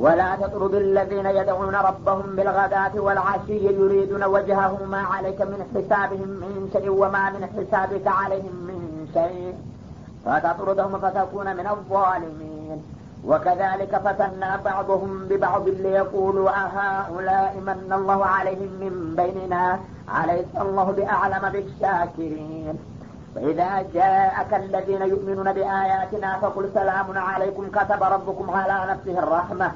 ولا تطرد الذين يدعون ربهم بالغداة والعشي يريدون وجهه ما عليك من حسابهم من شيء وما من حسابك عليهم من شيء. فتطردهم فتكون من الظالمين. وكذلك فتنا بعضهم ببعض ليقولوا أهؤلاء من الله عليهم من بيننا؟ أليس الله بأعلم بالشاكرين؟ فإذا جاءك الذين يؤمنون بآياتنا فقل سلام عليكم كتب ربكم على نفسه الرحمة.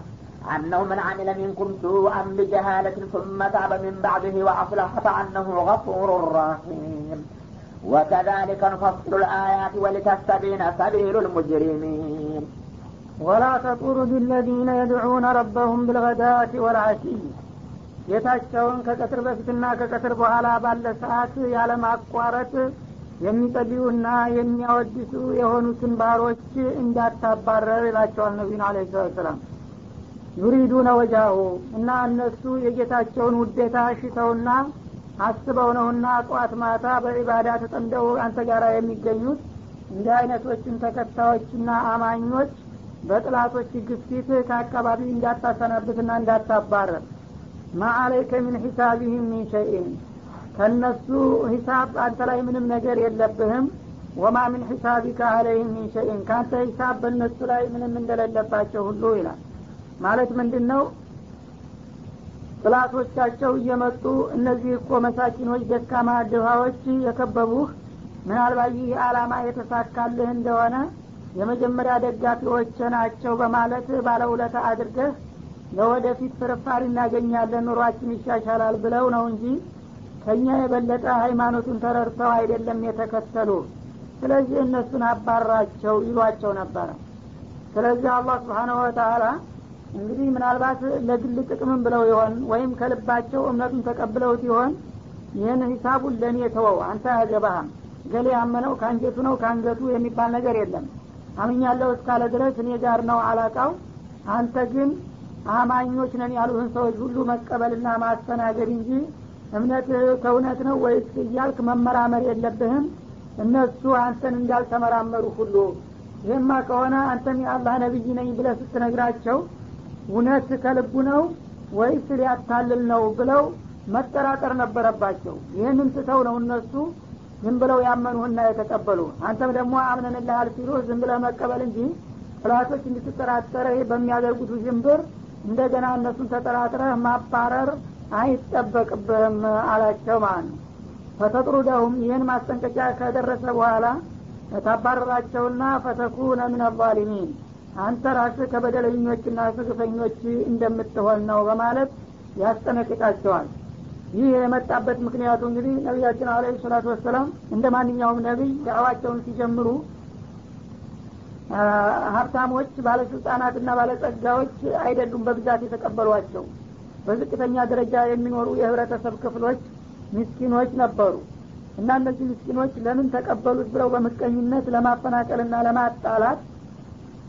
أنه من عمل منكم سوءا بجهالة ثم تاب من بعده وأصلح فأنه غفور رحيم وكذلك نفصل الآيات ولتستبين سبيل المجرمين ولا تطرد الذين يدعون ربهم بالغداة والعشي ጌታቸውን ከቀትር በፊትና ከቀትር በኋላ ባለ ሰዓት ያለማቋረጥ የሚጸልዩና የሚያወድሱ የሆኑትን ባሮች እንዳታባረር ይላቸዋል ነቢዩን አለ ሰላት ሰላም ዩሪዱነ ወጃሁ እና እነሱ የጌታቸውን ውዴታ ሽተውና አስበው ነውና ጠዋት ማታ በዒባዳ ተጠምደው አንተ ጋር የሚገኙት እንዲህ አይነቶችን ተከታዮችና አማኞች በጥላቶች ግፊት ከአካባቢ እንዳታሰናብትና እንዳታባረር። ማአለይከ ምን ሒሳቢህም ሚን ሸይን ከእነሱ ሂሳብ አንተ ላይ ምንም ነገር የለብህም። ወማ ምን ሒሳቢከ አለይህም ሚን ሸይን ከአንተ ሂሳብ በእነሱ ላይ ምንም እንደሌለባቸው ሁሉ ይላል ማለት ምንድን ነው ጥላቶቻቸው እየመጡ እነዚህ እኮ መሳኪኖች ደካማ ድሃዎች የከበቡህ ምናልባት ይህ አላማ የተሳካልህ እንደሆነ የመጀመሪያ ደጋፊዎች ናቸው በማለት ባለውለታ አድርገህ ለወደፊት ፍርፋሪ እናገኛለን ኑሯችን ይሻሻላል ብለው ነው እንጂ ከእኛ የበለጠ ሃይማኖቱን ተረድተው አይደለም የተከተሉ። ስለዚህ እነሱን አባራቸው ይሏቸው ነበረ። ስለዚህ አላህ ስብሓናሁ ወተላ እንግዲህ ምናልባት ለግል ጥቅምም ብለው ይሆን ወይም ከልባቸው እምነቱን ተቀብለውት ይሆን? ይህን ሂሳቡን ለእኔ ተወው አንተ አያገባህም። ገሌ ያመነው ከአንጀቱ ነው ከአንገቱ የሚባል ነገር የለም። አምኛለሁ እስካለ ድረስ እኔ ጋር ነው አላቃው። አንተ ግን አማኞች ነን ያሉህን ሰዎች ሁሉ መቀበልና ማስተናገድ እንጂ እምነት ከእውነት ነው ወይስ እያልክ መመራመር የለብህም? እነሱ አንተን እንዳልተመራመሩ ሁሉ። ይህማ ከሆነ አንተም የአላህ ነቢይ ነኝ ብለህ ስትነግራቸው እውነት ከልቡ ነው ወይስ ሊያታልል ነው ብለው መጠራጠር ነበረባቸው። ይህንን ትተው ነው እነሱ ዝም ብለው ያመኑህና የተቀበሉ። አንተም ደግሞ አምነንልሃል ሲሉ ዝም ብለህ መቀበል እንጂ ጥላቶች እንድትጠራጠረ በሚያደርጉት ውዥንብር እንደገና እነሱን ተጠራጥረህ ማባረር አይጠበቅብህም አላቸው ማለት ነው። ፈተጥሩደሁም ይህን ማስጠንቀቂያ ከደረሰ በኋላ ታባረራቸውና ፈተኩነ ምን አዛሊሚን አንተ ራስህ ከበደለኞችና ስግፈኞች እንደምትሆን ነው በማለት ያስጠነቅቃቸዋል። ይህ የመጣበት ምክንያቱ እንግዲህ ነቢያችን አለ ሰላቱ ወሰላም እንደ ማንኛውም ነቢይ ዳዕዋቸውን ሲጀምሩ ሀብታሞች ባለስልጣናትና ባለጸጋዎች አይደሉም በብዛት የተቀበሏቸው። በዝቅተኛ ደረጃ የሚኖሩ የህብረተሰብ ክፍሎች ምስኪኖች ነበሩ። እና እነዚህ ምስኪኖች ለምን ተቀበሉት ብለው በምቀኝነት ለማፈናቀልና ለማጣላት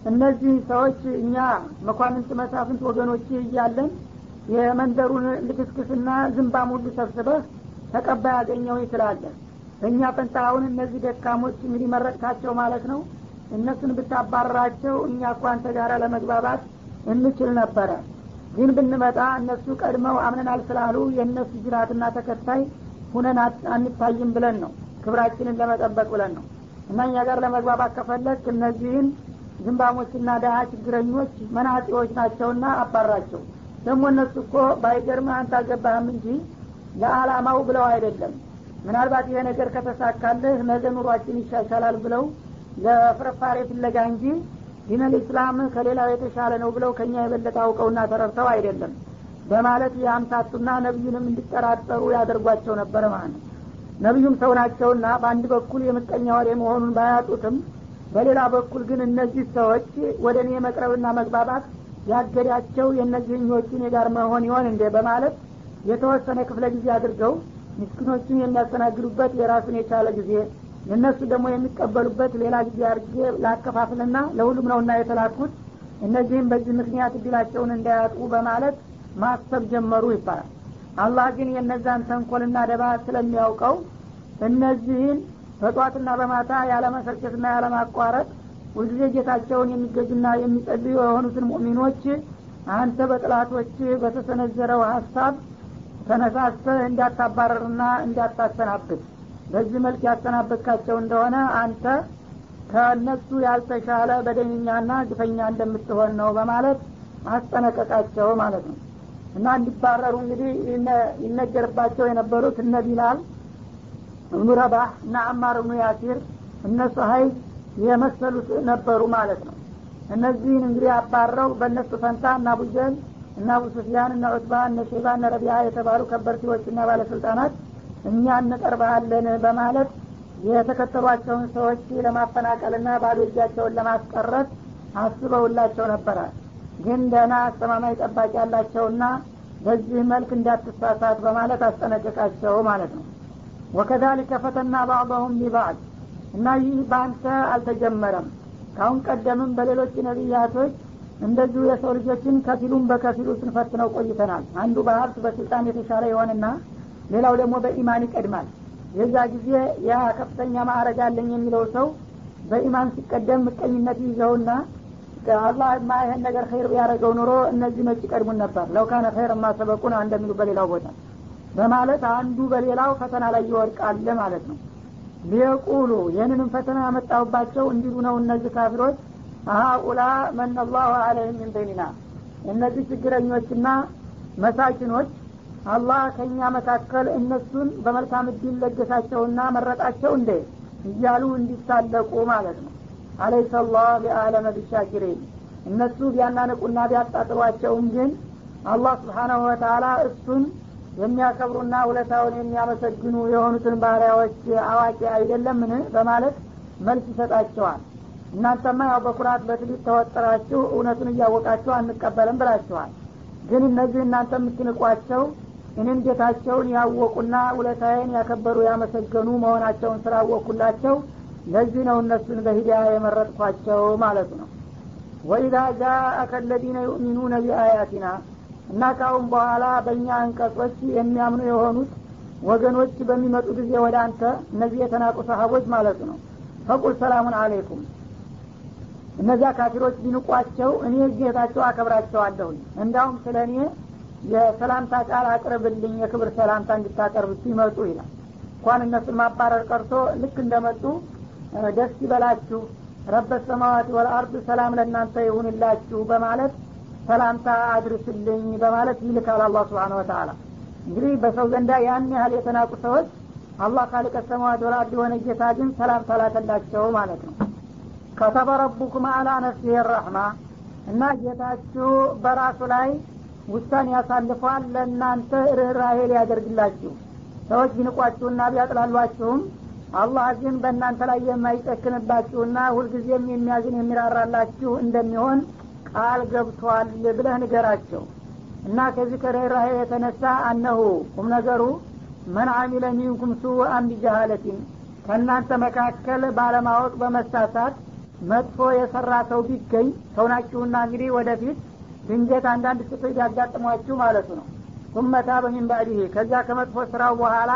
እነዚህ ሰዎች እኛ መኳንንት መሳፍንት ወገኖች እያለን የመንደሩን ልክስክስና ዝንባም ሁሉ ሰብስበህ ተቀባይ ያገኘው ይችላለን በእኛ ፈንታ አሁን እነዚህ ደካሞች እንግዲህ መረጥካቸው ማለት ነው? እነሱን ብታባረራቸው እኛ እኳ ጋር ለመግባባት እንችል ነበረ። ግን ብንመጣ እነሱ ቀድመው አምነናል ስላሉ የእነሱ ጅራትና ተከታይ ሁነን አንታይም ብለን ነው ክብራችንን ለመጠበቅ ብለን ነው። እና እኛ ጋር ለመግባባት ከፈለግ እነዚህን ዝንባሞችና ደሀ ችግረኞች መናጢዎች ናቸውና አባራቸው። ደግሞ እነሱ እኮ ባይገርም አንተ አልገባህም እንጂ ለአላማው ብለው አይደለም። ምናልባት ይሄ ነገር ከተሳካልህ ነገ ኑሯችን ይሻሻላል ብለው ለፍርፋሬ ፍለጋ እንጂ ዲነል ኢስላም ከሌላው የተሻለ ነው ብለው ከኛ የበለጠ አውቀውና ተረድተው አይደለም። በማለት የአምታቱና ነቢዩንም እንዲጠራጠሩ ያደርጓቸው ነበረ ማለት ነው። ነቢዩም ሰው ናቸውና በአንድ በኩል የምቀኛ ወሬ መሆኑን ባያጡትም በሌላ በኩል ግን እነዚህ ሰዎች ወደ እኔ መቅረብና መግባባት ያገዳቸው የእነዚህኞቹን የጋር መሆን ይሆን እንዴ? በማለት የተወሰነ ክፍለ ጊዜ አድርገው ምስኪኖችን የሚያስተናግዱበት የራሱን የቻለ ጊዜ እነሱ ደግሞ የሚቀበሉበት ሌላ ጊዜ አድርጌ ላከፋፍልና ለሁሉም ነውና የተላኩት እነዚህም በዚህ ምክንያት እድላቸውን እንዳያጡ በማለት ማሰብ ጀመሩ ይባላል። አላህ ግን የእነዛን ተንኮልና ደባ ስለሚያውቀው እነዚህን በጧትና በማታ ያለመሰልቸትና ያለማቋረጥ ሁልጊዜ ጌታቸውን የሚገዙና የሚጸልዩ የሆኑትን ሙእሚኖች አንተ በጥላቶች በተሰነዘረው ሀሳብ ተነሳስተህ እንዳታባረርና እንዳታሰናብት። በዚህ መልክ ያሰናበትካቸው እንደሆነ አንተ ከእነሱ ያልተሻለ በደኝኛና ግፈኛ እንደምትሆን ነው በማለት አስጠነቀቃቸው ማለት ነው። እና እንዲባረሩ እንግዲህ ይነገርባቸው የነበሩት እነ ቢላል እብኑ ረባህ እና አማር እብኑ ያሲር እነሱ ሀይል የመሰሉት ነበሩ ማለት ነው። እነዚህን እንግዲህ አባረው በእነሱ ፈንታ እና አቡጀል እና አቡ ሱፊያን እና ዑትባ እነ ሼባ እነ ረቢያ የተባሉ ከበርቲዎች እና ባለስልጣናት እኛ እንቀርባለን በማለት የተከተሏቸውን ሰዎች ለማፈናቀልና ባዶ እጃቸውን ለማስቀረት አስበውላቸው ነበረ። ግን ደህና አስተማማኝ ጠባቂ ያላቸውና በዚህ መልክ እንዳትሳሳት በማለት አስጠነቀቃቸው ማለት ነው ወከዛሊከ ፈተና ባዕضሁም ሊባዕድ እና ይህ በአንተ አልተጀመረም። ካሁን ቀደምም በሌሎች ነቢያቶች እንደዚሁ የሰው ልጆችን ከፊሉም በከፊሉ ስንፈትነው ቆይተናል። አንዱ በሀብት በስልጣን የተሻለ የሆንና ሌላው ደግሞ በኢማን ይቀድማል። የዛ ጊዜ ያ ከፍተኛ ማዕረግ አለኝ የሚለው ሰው በኢማን ሲቀደም ምቀኝነት ይዘውና አላህ ማ ይህን ነገር ኸይር ቢያደረገው ኑሮ እነዚህ ነጭ ቀድሙን ነበር? ለውካነ ኸይር ማሰበቁን እንደሚሉ በሌላው ቦታ በማለት አንዱ በሌላው ፈተና ላይ ይወድቃል ማለት ነው። ሊየቁሉ ይህንንም ፈተና ያመጣሁባቸው እንዲሉ ነው። እነዚህ ካፊሮች አሀኡላ መን አላሁ አለህም ምን በይኒና እነዚህ ችግረኞችና መሳኪኖች አላህ ከእኛ መካከል እነሱን በመልካም እድል ለገሳቸውና መረጣቸው እንዴ? እያሉ እንዲሳለቁ ማለት ነው። አለይሰ አላህ ቢአለመ ቢሻኪሪን እነሱ ቢያናንቁና ቢያጣጥሯቸውም ግን አላህ ስብሓናሁ ወተላ እሱን የሚያከብሩና ውለታውን የሚያመሰግኑ የሆኑትን ባሪያዎች አዋቂ አይደለምን? በማለት መልስ ይሰጣቸዋል። እናንተማ ያው በኩራት በትዕቢት ተወጠራችሁ እውነቱን እያወቃችሁ አንቀበልም ብላችኋል። ግን እነዚህ እናንተ የምትንቋቸው እኔም ጌታቸውን ያወቁና ውለታዬን ያከበሩ ያመሰገኑ መሆናቸውን ስላወቁላቸው ለዚህ ነው እነሱን በሂዳያ የመረጥኳቸው ማለት ነው። ወኢዛ ጃአከ ለዚነ ዩእሚኑነ ቢአያቲና እና ካሁን በኋላ በእኛ አንቀጾች የሚያምኑ የሆኑት ወገኖች በሚመጡ ጊዜ ወደ አንተ እነዚህ የተናቁ ሰሀቦች ማለት ነው። ፈቁል ሰላሙን አሌይኩም እነዚያ ካፊሮች ቢንቋቸው እኔ ጌታቸው አከብራቸዋለሁኝ። እንዳውም ስለ እኔ የሰላምታ ቃል አቅርብልኝ የክብር ሰላምታ እንድታቀርብ ሲመጡ ይላል። እንኳን እነሱን ማባረር ቀርቶ ልክ እንደመጡ ደስ ይበላችሁ ረበ ሰማዋት ወልአርድ ሰላም ለእናንተ ይሁንላችሁ በማለት ሰላምታ አድርስልኝ በማለት ይልካል አላህ ስብሓን ወተላ እንግዲህ በሰው ዘንዳ ያን ያህል የተናቁ ሰዎች አላህ ካሊቀ ሰማዋት ወልአርድ የሆነ ጌታ ግን ሰላም ተላከላቸው ማለት ነው። ከተበ ረቡኩም አላ ነፍሲህ ረሕማ እና ጌታችሁ በራሱ ላይ ውሳኔ ያሳልፏል ለእናንተ ርኅራሄ ሊያደርግላችሁ። ሰዎች ቢንቋችሁና ቢያጥላሏችሁም አላህ ግን በእናንተ ላይ የማይጨክንባችሁና ሁልጊዜም የሚያዝን የሚራራላችሁ እንደሚሆን ቃል ገብቷል ብለህ ንገራቸው። እና ከዚህ ከርኅራሄ የተነሳ አነሁ ቁም ነገሩ መን አሚለ ሚንኩም ሱአን ቢጃሃለቲን ከእናንተ መካከል ባለማወቅ በመሳሳት መጥፎ የሰራ ሰው ቢገኝ ሰውናችሁና እንግዲህ ወደፊት ድንገት አንዳንድ ስቶች ቢያጋጥሟችሁ ማለቱ ነው። ሱመታ በሚን ባዕድህ ከዚያ ከመጥፎ ስራው በኋላ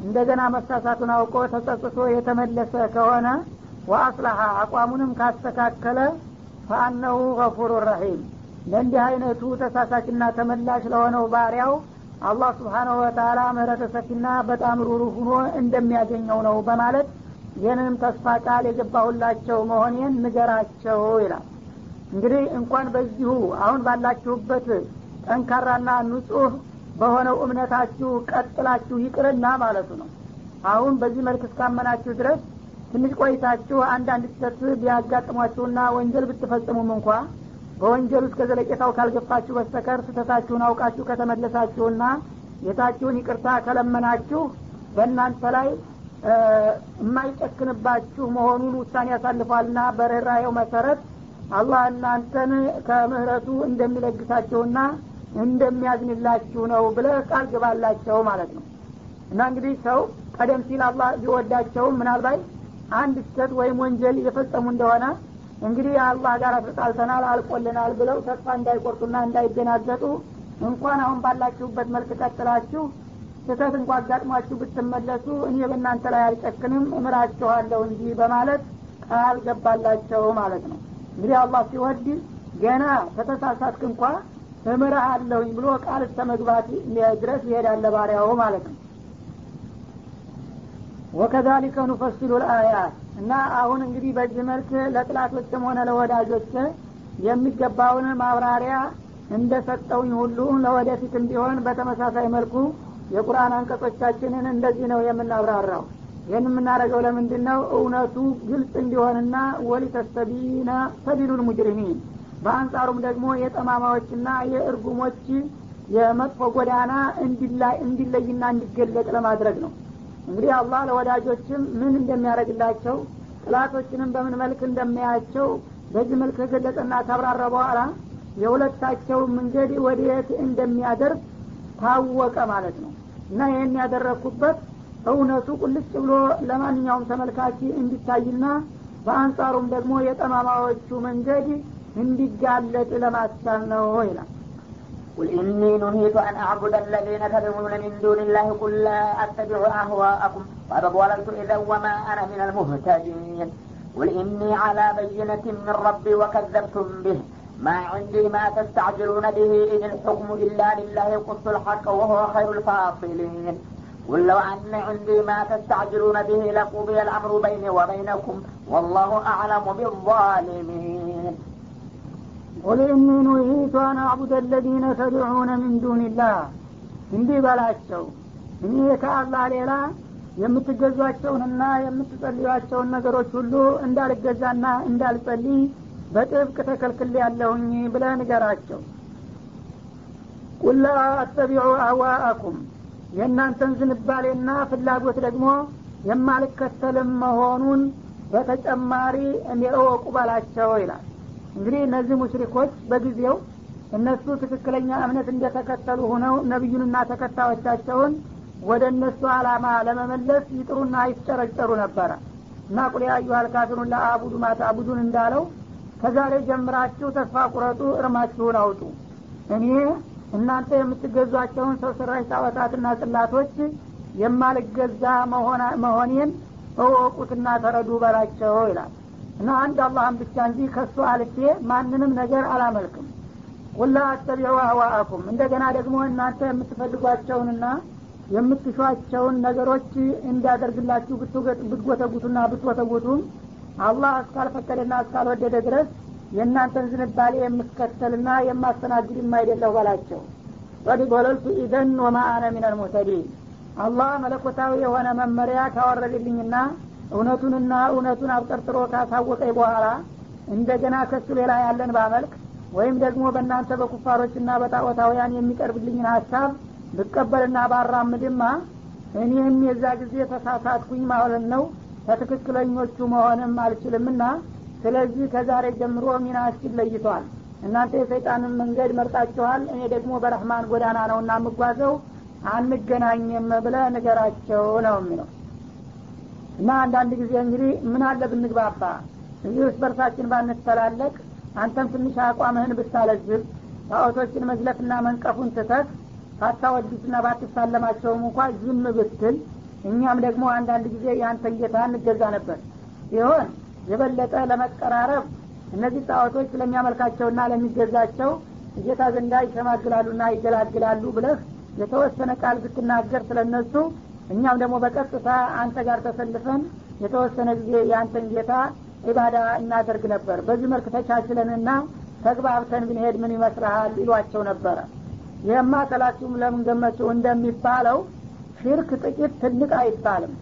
እንደገና መሳሳቱን አውቆ ተጸጽቶ የተመለሰ ከሆነ ወአስላሐ አቋሙንም ካስተካከለ ፈአነሁ ገፉሩ ረሒም። ለእንዲህ አይነቱ ተሳሳችና ተመላሽ ለሆነው ባሪያው አላህ ስብሓናሁ ወተላ ምህረተ ሰፊና በጣም ሩሩ ሁኖ እንደሚያገኘው ነው በማለት ይህንንም ተስፋ ቃል የገባሁላቸው መሆኔን ንገራቸው ይላል። እንግዲህ እንኳን በዚሁ አሁን ባላችሁበት ጠንካራና ንጹህ በሆነው እምነታችሁ ቀጥላችሁ ይቅርና ማለቱ ነው። አሁን በዚህ መልክ እስካመናችሁ ድረስ ትንሽ ቆይታችሁ አንዳንድ ስህተት ቢያጋጥሟችሁና ወንጀል ብትፈጽሙም እንኳ በወንጀል እስከ ዘለቄታው ካልገፋችሁ በስተቀር ስህተታችሁን አውቃችሁ ከተመለሳችሁና ጌታችሁን ይቅርታ ከለመናችሁ በእናንተ ላይ የማይጨክንባችሁ መሆኑን ውሳኔ ያሳልፏልና በርኅራኄው መሰረት አላህ እናንተን ከምህረቱ እንደሚለግሳችሁና እንደሚያዝንላችሁ ነው ብለ ቃል ግባላቸው ማለት ነው። እና እንግዲህ ሰው ቀደም ሲል አላህ ቢወዳቸውም ምናልባት አንድ ስተት ወይም ወንጀል የፈጸሙ እንደሆነ እንግዲህ አላህ ጋር ተጣልተናል አልቆልናል ብለው ተስፋ እንዳይቆርጡና እንዳይደናገጡ እንኳን አሁን ባላችሁበት መልክ ቀጥላችሁ ስህተት እንኳ አጋጥሟችሁ ብትመለሱ እኔ በእናንተ ላይ አልጨክንም እምራችኋለሁ እንጂ በማለት ቃል ገባላቸው ማለት ነው። እንግዲህ አላህ ሲወድ ገና ከተሳሳትክ እንኳ እምርህ ብሎ ቃል እስተ መግባት ድረስ ይሄዳል ባሪያው ማለት ነው ወከዛሊከ ኑፈሲሉ ልአያት እና አሁን እንግዲህ በዚህ መልክ ለጥላቶችም ሆነ ለወዳጆች የሚገባውን ማብራሪያ እንደ ሰጠውኝ ሁሉ ለወደፊትም ቢሆን በተመሳሳይ መልኩ የቁርአን አንቀጾቻችንን እንደዚህ ነው የምናብራራው። ይህን የምናደርገው ለምንድን ነው እውነቱ ግልጽ እንዲሆንና ወሊተስተቢና ሰቢሉል ሙጅሪሚን። በአንጻሩም ደግሞ የጠማማዎችና የእርጉሞች የመጥፎ ጎዳና እንዲለይና እንዲገለጥ ለማድረግ ነው እንግዲህ አላህ ለወዳጆችም ምን እንደሚያደርግላቸው ጥላቶችንም በምን መልክ እንደሚያያቸው በዚህ መልክ ከገለጸና ካብራራ በኋላ የሁለታቸው መንገድ ወደየት እንደሚያደርግ ታወቀ ማለት ነው። እና ይህን ያደረግኩበት እውነቱ ቁልጭ ብሎ ለማንኛውም ተመልካች እንዲታይና በአንጻሩም ደግሞ የጠማማዎቹ መንገድ እንዲጋለጥ ለማስቻል ነው ይላል قل إني نهيت أن أعبد الذين تدعون من دون الله قل لا أتبع أهواءكم قد ضللت إذا وما أنا من المهتدين. قل إني على بينة من ربي وكذبتم به. ما عندي ما تستعجلون به إن الحكم إلا لله قلت الحق وهو خير الفاصلين. قل لو أن عندي ما تستعجلون به لقضي الأمر بيني وبينكم والله أعلم بالظالمين. ቁል እኒ ኑሂቱ አን አዕቡደ ለዚነ ተድዑነ ምን ዱንላህ እንዲህ በላቸው። እኔ ከአላህ ሌላ የምትገዟቸውንና የምትጸልዩቸውን ነገሮች ሁሉ እንዳልገዛና እንዳልጸልይ በጥብቅ ተከልክል ያለሁኝ ብለ ንገራቸው ቁላ አተቢዑ አዋአኩም። የእናንተን ዝንባሌና ፍላጎት ደግሞ የማልከተልም መሆኑን በተጨማሪ እኔ እወቁ በላቸው ይላል። እንግዲህ እነዚህ ሙሽሪኮች በጊዜው እነሱ ትክክለኛ እምነት እንደተከተሉ ሆነው ነቢዩንና ተከታዮቻቸውን ወደ እነሱ አላማ ለመመለስ ይጥሩና ይፍጨረጨሩ ነበረ። እና ቁል አዩሀል ካፊሩን ለአቡዱ ማታቡዱን እንዳለው ከዛሬ ጀምራችሁ ተስፋ ቁረጡ እርማችሁን አውጡ። እኔ እናንተ የምትገዟቸውን ሰው ሰራሽ ጣዖታትና ጽላቶች የማልገዛ መሆኔን እወቁትና ተረዱ በላቸው ይላል እና አንድ አላህን ብቻ እንጂ ከሱ አልፌ ማንንም ነገር አላመልክም። ቁላ አተቢዑ አህዋአኩም እንደገና ደግሞ እናንተ የምትፈልጓቸውንና የምትሿቸውን ነገሮች እንዲያደርግላችሁ ብትጎተጉቱና ብትወተጉቱም አላህ እስካልፈቀደና እስካልወደደ ድረስ የእናንተን ዝንባሌ የምትከተልና የማስተናግድ የማይደለሁ በላቸው። ቀድ ዶለልቱ ኢዘን ወማ ሚነል ሙተዲን። አላህ መለኮታዊ የሆነ መመሪያ ካወረድልኝና እውነቱንና እውነቱን አብጠርጥሮ ካሳወቀኝ በኋላ እንደገና ከሱ ሌላ ያለን ባመልክ ወይም ደግሞ በእናንተ በኩፋሮችና በጣዖታውያን የሚቀርብልኝን ሀሳብ ብቀበልና ባራምድማ እኔም የዛ ጊዜ ተሳሳትኩኝ ማለት ነው። ከትክክለኞቹ መሆንም አልችልምና ስለዚህ ከዛሬ ጀምሮ ሚናችን ለይቷል። እናንተ የሰይጣንን መንገድ መርጣችኋል። እኔ ደግሞ በረህማን ጎዳና ነው እና የምጓዘው አንገናኝም ብለ ንገራቸው ነው የሚለው እና አንዳንድ ጊዜ እንግዲህ ምን አለ ብንግባባ? እዚህ ውስጥ በርሳችን ባንተላለቅ አንተም ትንሽ አቋምህን ብታለዝብ ጣዖቶችን መዝለፍና መንቀፉን ትተት ባታወድስና ባትሳለማቸውም እንኳ ዝም ብትል እኛም ደግሞ አንዳንድ ጊዜ የአንተን ጌታ እንገዛ ነበር። ሲሆን የበለጠ ለመቀራረብ እነዚህ ጣዖቶች ለሚያመልካቸውና ለሚገዛቸው ጌታ ዘንዳ ይሸማግላሉና ይገላግላሉ ብለህ የተወሰነ ቃል ብትናገር ስለነሱ እኛም ደግሞ በቀጥታ አንተ ጋር ተሰልፈን የተወሰነ ጊዜ የአንተን ጌታ ኢባዳ እናደርግ ነበር። በዚህ መልክ ተቻችለንና ተግባብተን ብንሄድ ምን ይመስልሃል ይሏቸው ነበረ። ይህማ ከላችሁም ለምን ገመችው እንደሚባለው ሽርክ ጥቂት ትልቅ አይባልም።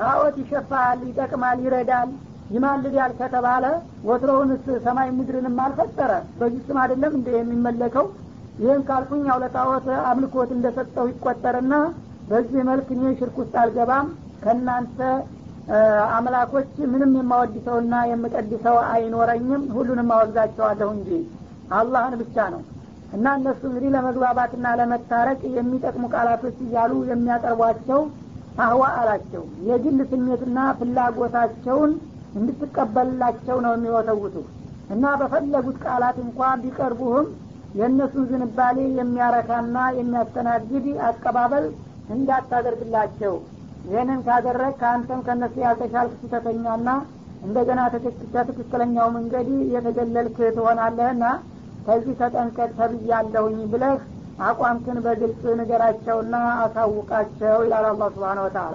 ጣዖት ይሸፋል ይጠቅማል ይረዳል ይማልዳል ከተባለ ወትሮውንስ ሰማይ ምድርንም አልፈጠረ? በዚህ ስም አይደለም እንደ የሚመለከው? ይህን ካልኩኝ ያው ለጣዖት አምልኮት እንደሰጠው ይቆጠርና በዚህ መልክ እኔ ሽርክ ውስጥ አልገባም። ከእናንተ አምላኮች ምንም የማወድሰውና የምቀድሰው አይኖረኝም። ሁሉንም አወግዛቸዋለሁ እንጂ አላህን ብቻ ነው። እና እነሱ እንግዲህ ለመግባባትና ለመታረቅ የሚጠቅሙ ቃላቶች እያሉ የሚያቀርቧቸው አህዋ አላቸው። የግል ስሜትና ፍላጎታቸውን እንድትቀበልላቸው ነው የሚወተውቱ። እና በፈለጉት ቃላት እንኳ ቢቀርቡህም የእነሱን ዝንባሌ የሚያረካና የሚያስተናግድ አቀባበል እንዳታደርግላቸው። ይህንን ካደረግ ከአንተም ከእነሱ ያልተሻልክ ስህተተኛና እንደገና ከትክክለኛው መንገድ የተገለልክ ትሆናለህና ከዚህ ተጠንቀቅ ተብያለሁኝ ብለህ አቋምክን በግልጽ ንገራቸውና አሳውቃቸው ይላል አላ ስብሓን ወተላ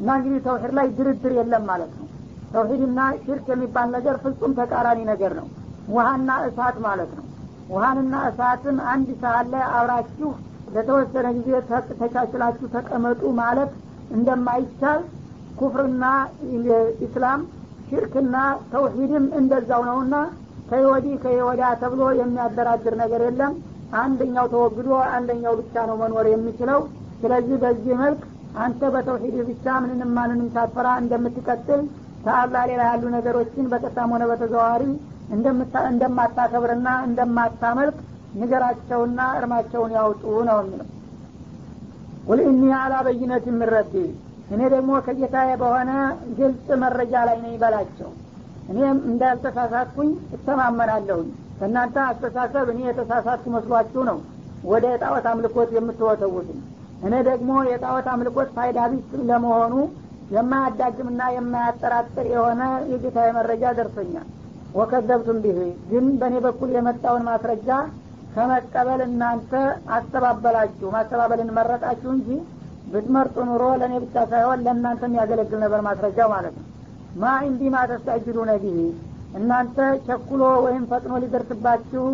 እና እንግዲህ ተውሂድ ላይ ድርድር የለም ማለት ነው። ተውሂድና ሽርክ የሚባል ነገር ፍጹም ተቃራኒ ነገር ነው። ውሃና እሳት ማለት ነው። ውሃንና እሳትን አንድ ሰዓት ላይ አብራችሁ ለተወሰነ ጊዜ ተቻችላችሁ ተቀመጡ ማለት እንደማይቻል ኩፍርና ኢስላም ሽርክና ተውሂድም እንደዛው ነውና ከወዲህ ከወዲያ ተብሎ የሚያደራድር ነገር የለም። አንደኛው ተወግዶ አንደኛው ብቻ ነው መኖር የሚችለው። ስለዚህ በዚህ መልክ አንተ በተውሂድ ብቻ ምንንም ማንንም ሳትፈራ እንደምትቀጥል ከአላህ ሌላ ያሉ ነገሮችን በቀጥታም ሆነ በተዘዋዋሪ እንደማታከብርና እንደማታመልክ ንገራቸውና እርማቸውን ያውጡ ነው የሚለው። ቁል ኢኒ አላ በይነት ምረቢ እኔ ደግሞ ከጌታዬ በሆነ ግልጽ መረጃ ላይ ነኝ በላቸው። እኔም እንዳልተሳሳትኩኝ እተማመናለሁኝ። ከእናንተ አስተሳሰብ እኔ የተሳሳትኩ መስሏችሁ ነው ወደ የጣዖት አምልኮት የምትወተውትኝ እኔ ደግሞ የጣዖት አምልኮት ፋይዳ ቢስ ለመሆኑ የማያዳግምና የማያጠራጥር የሆነ የጌታዬ መረጃ ደርሶኛል። ወከዘብቱም ቢህ ግን በእኔ በኩል የመጣውን ማስረጃ ከመቀበል እናንተ አስተባበላችሁ ማስተባበልን መረጣችሁ እንጂ ብትመርጡ ኑሮ ለእኔ ብቻ ሳይሆን ለእናንተም ያገለግል ነበር ማስረጃው ማለት ነው። ማ እንዲ ማ ተስተጅሉነ ቢሂ እናንተ ቸኩሎ ወይም ፈጥኖ ሊደርስባችሁ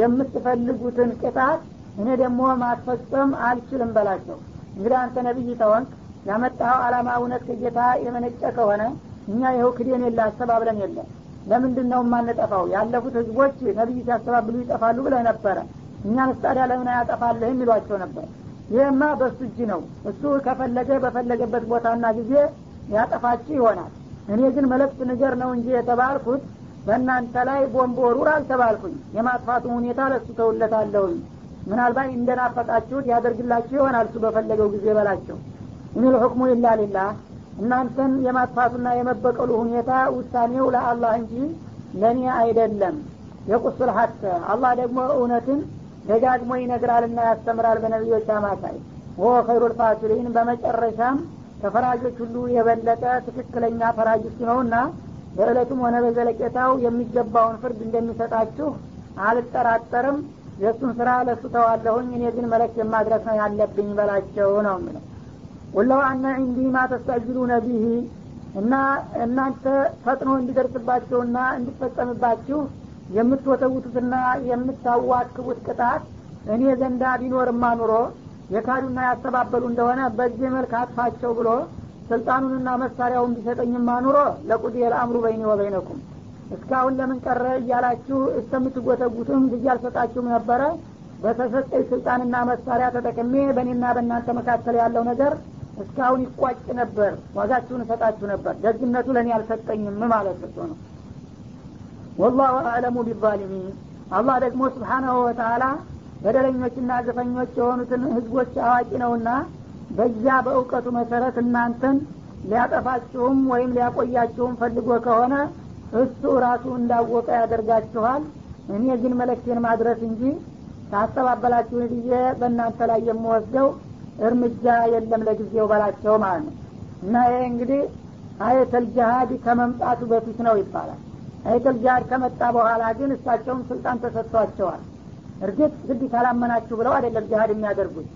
የምትፈልጉትን ቅጣት እኔ ደግሞ ማስፈጸም አልችልም በላቸው። እንግዲህ አንተ ነቢይ ተወንክ ያመጣኸው አላማ እውነት ከጌታ የመነጨ ከሆነ እኛ ይኸው ክዴን የለ አስተባብለን የለ ለምንድን ነው የማንጠፋው? ያለፉት ህዝቦች ነቢይ ሲያስተባብሉ ይጠፋሉ ብለህ ነበረ። እኛ ምስጣዲያ ለምን አያጠፋልህም ይሏቸው ነበር። ይህማ በእሱ እጅ ነው። እሱ ከፈለገ በፈለገበት ቦታና ጊዜ ያጠፋችሁ ይሆናል። እኔ ግን መለክት ንገር ነው እንጂ የተባልኩት በእናንተ ላይ ቦምብ ወሩር አልተባልኩኝ። የማጥፋቱ ሁኔታ ለእሱ ተውለታለሁኝ። ምናልባት እንደናፈቃችሁት ያደርግላችሁ ይሆናል እሱ በፈለገው ጊዜ በላቸው። ኢኒል ሑክሙ ኢላ ሊላህ እናንተን የማጥፋቱና የመበቀሉ ሁኔታ ውሳኔው ለአላህ እንጂ ለእኔ አይደለም። የቁሱል ሀቅ አላህ ደግሞ እውነትን ደጋግሞ ይነግራልና ያስተምራል በነቢዮች አማካይ። ወ ኸይሩ ልፋሲሊን በመጨረሻም ከፈራጆች ሁሉ የበለጠ ትክክለኛ ፈራጅ ነውና በእለቱም ሆነ በዘለቄታው የሚገባውን ፍርድ እንደሚሰጣችሁ አልጠራጠርም። የእሱን ስራ ለእሱ ተዋለሁኝ እኔ ግን መለክ የማድረስ ነው ያለብኝ በላቸው ነው የሚለው ወለው አነ ዒንዲ ማ ተስተጅሉነ ቢሂ እና እናንተ ፈጥኖ እንዲደርስባቸውና እንዲፈጸምባችሁ የምትወተውቱትና የምታዋክቡት ቅጣት እኔ ዘንዳ ቢኖርማ ኑሮ የካዱና ያስተባበሉ እንደሆነ በዚህ መልክ አጥፋቸው ብሎ ስልጣኑንና መሳሪያውን ቢሰጠኝማ ኑሮ ለቁድ የልአምሩ በይኒ ወበይነኩም። እስካሁን ለምን ቀረ እያላችሁ እስከምትጎተጉትም ጊዜ አልሰጣችሁም ነበረ። በተሰጠኝ ስልጣንና መሳሪያ ተጠቅሜ በእኔና በእናንተ መካከል ያለው ነገር እስካሁን ይቋጭ ነበር። ዋጋችሁን እሰጣችሁ ነበር። ደግነቱ ለእኔ አልሰጠኝም ማለት እሱ ነው። ወላሁ አዕለሙ ቢዛሊሚን። አላህ ደግሞ ስብሓናሁ ወተአላ በደለኞችና ግፈኞች የሆኑትን ህዝቦች አዋቂ ነውና በዚያ በእውቀቱ መሰረት እናንተን ሊያጠፋችሁም ወይም ሊያቆያችሁም ፈልጎ ከሆነ እሱ ራሱ እንዳወቀ ያደርጋችኋል። እኔ ግን መለክቴን ማድረስ እንጂ ካስተባበላችሁን ጊዜ በእናንተ ላይ የምወስደው እርምጃ የለም ለጊዜው በላቸው ማለት ነው። እና ይሄ እንግዲህ አየተል ጃሃድ ከመምጣቱ በፊት ነው ይባላል። አየተል ጃሃድ ከመጣ በኋላ ግን እሳቸውም ስልጣን ተሰጥቷቸዋል። እርግጥ ግድ ካላመናችሁ ብለው አይደለም ጃሃድ የሚያደርጉት።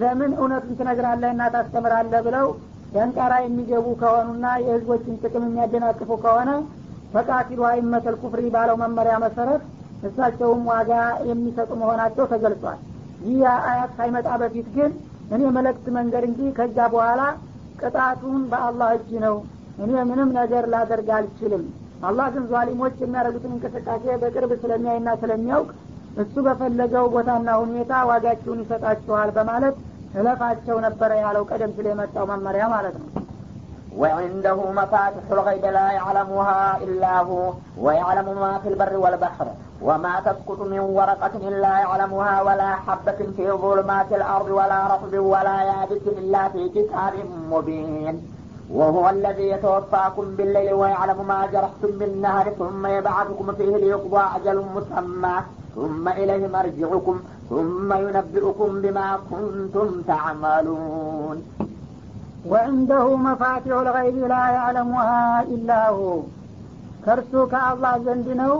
ለምን እውነቱን ትነግራለህ እና ታስተምራለህ ብለው ደንቃራ የሚገቡ ከሆኑና የህዝቦችን ጥቅም የሚያደናቅፉ ከሆነ ፈቃቲሉ አይመተል ኩፍሪ ባለው መመሪያ መሰረት እሳቸውም ዋጋ የሚሰጡ መሆናቸው ተገልጿል። ይህ አያት ሳይመጣ በፊት ግን እኔ መለክት መንገድ እንጂ ከዛ በኋላ ቅጣቱን በአላህ እጅ ነው። እኔ ምንም ነገር ላደርግ አልችልም። አላህ ግን ዟሊሞች የሚያደርጉትን እንቅስቃሴ በቅርብ ስለሚያይና ስለሚያውቅ እሱ በፈለገው ቦታና ሁኔታ ዋጋችሁን ይሰጣችኋል በማለት እለፋቸው ነበረ ያለው ቀደም ሲል የመጣው መመሪያ ማለት ነው وعنده مفاتح الغيب لا يعلمها إلا هو ويعلم ما في البر والبحر وما تسقط من ورقة إلا يعلمها ولا حبة في ظلمات الأرض ولا رطب ولا يابس إلا في كتاب مبين. وهو الذي يتوفاكم بالليل ويعلم ما جرحتم بالنهار ثم يبعثكم فيه ليقضى أجل مسمى ثم إليه مرجعكم ثم ينبئكم بما كنتم تعملون. ወዕንደሁ መፋቲሑ ልገይብ ላ ያዕለሙሃ ኢላሁ ከእርሱ ከአላህ ዘንድ ነው።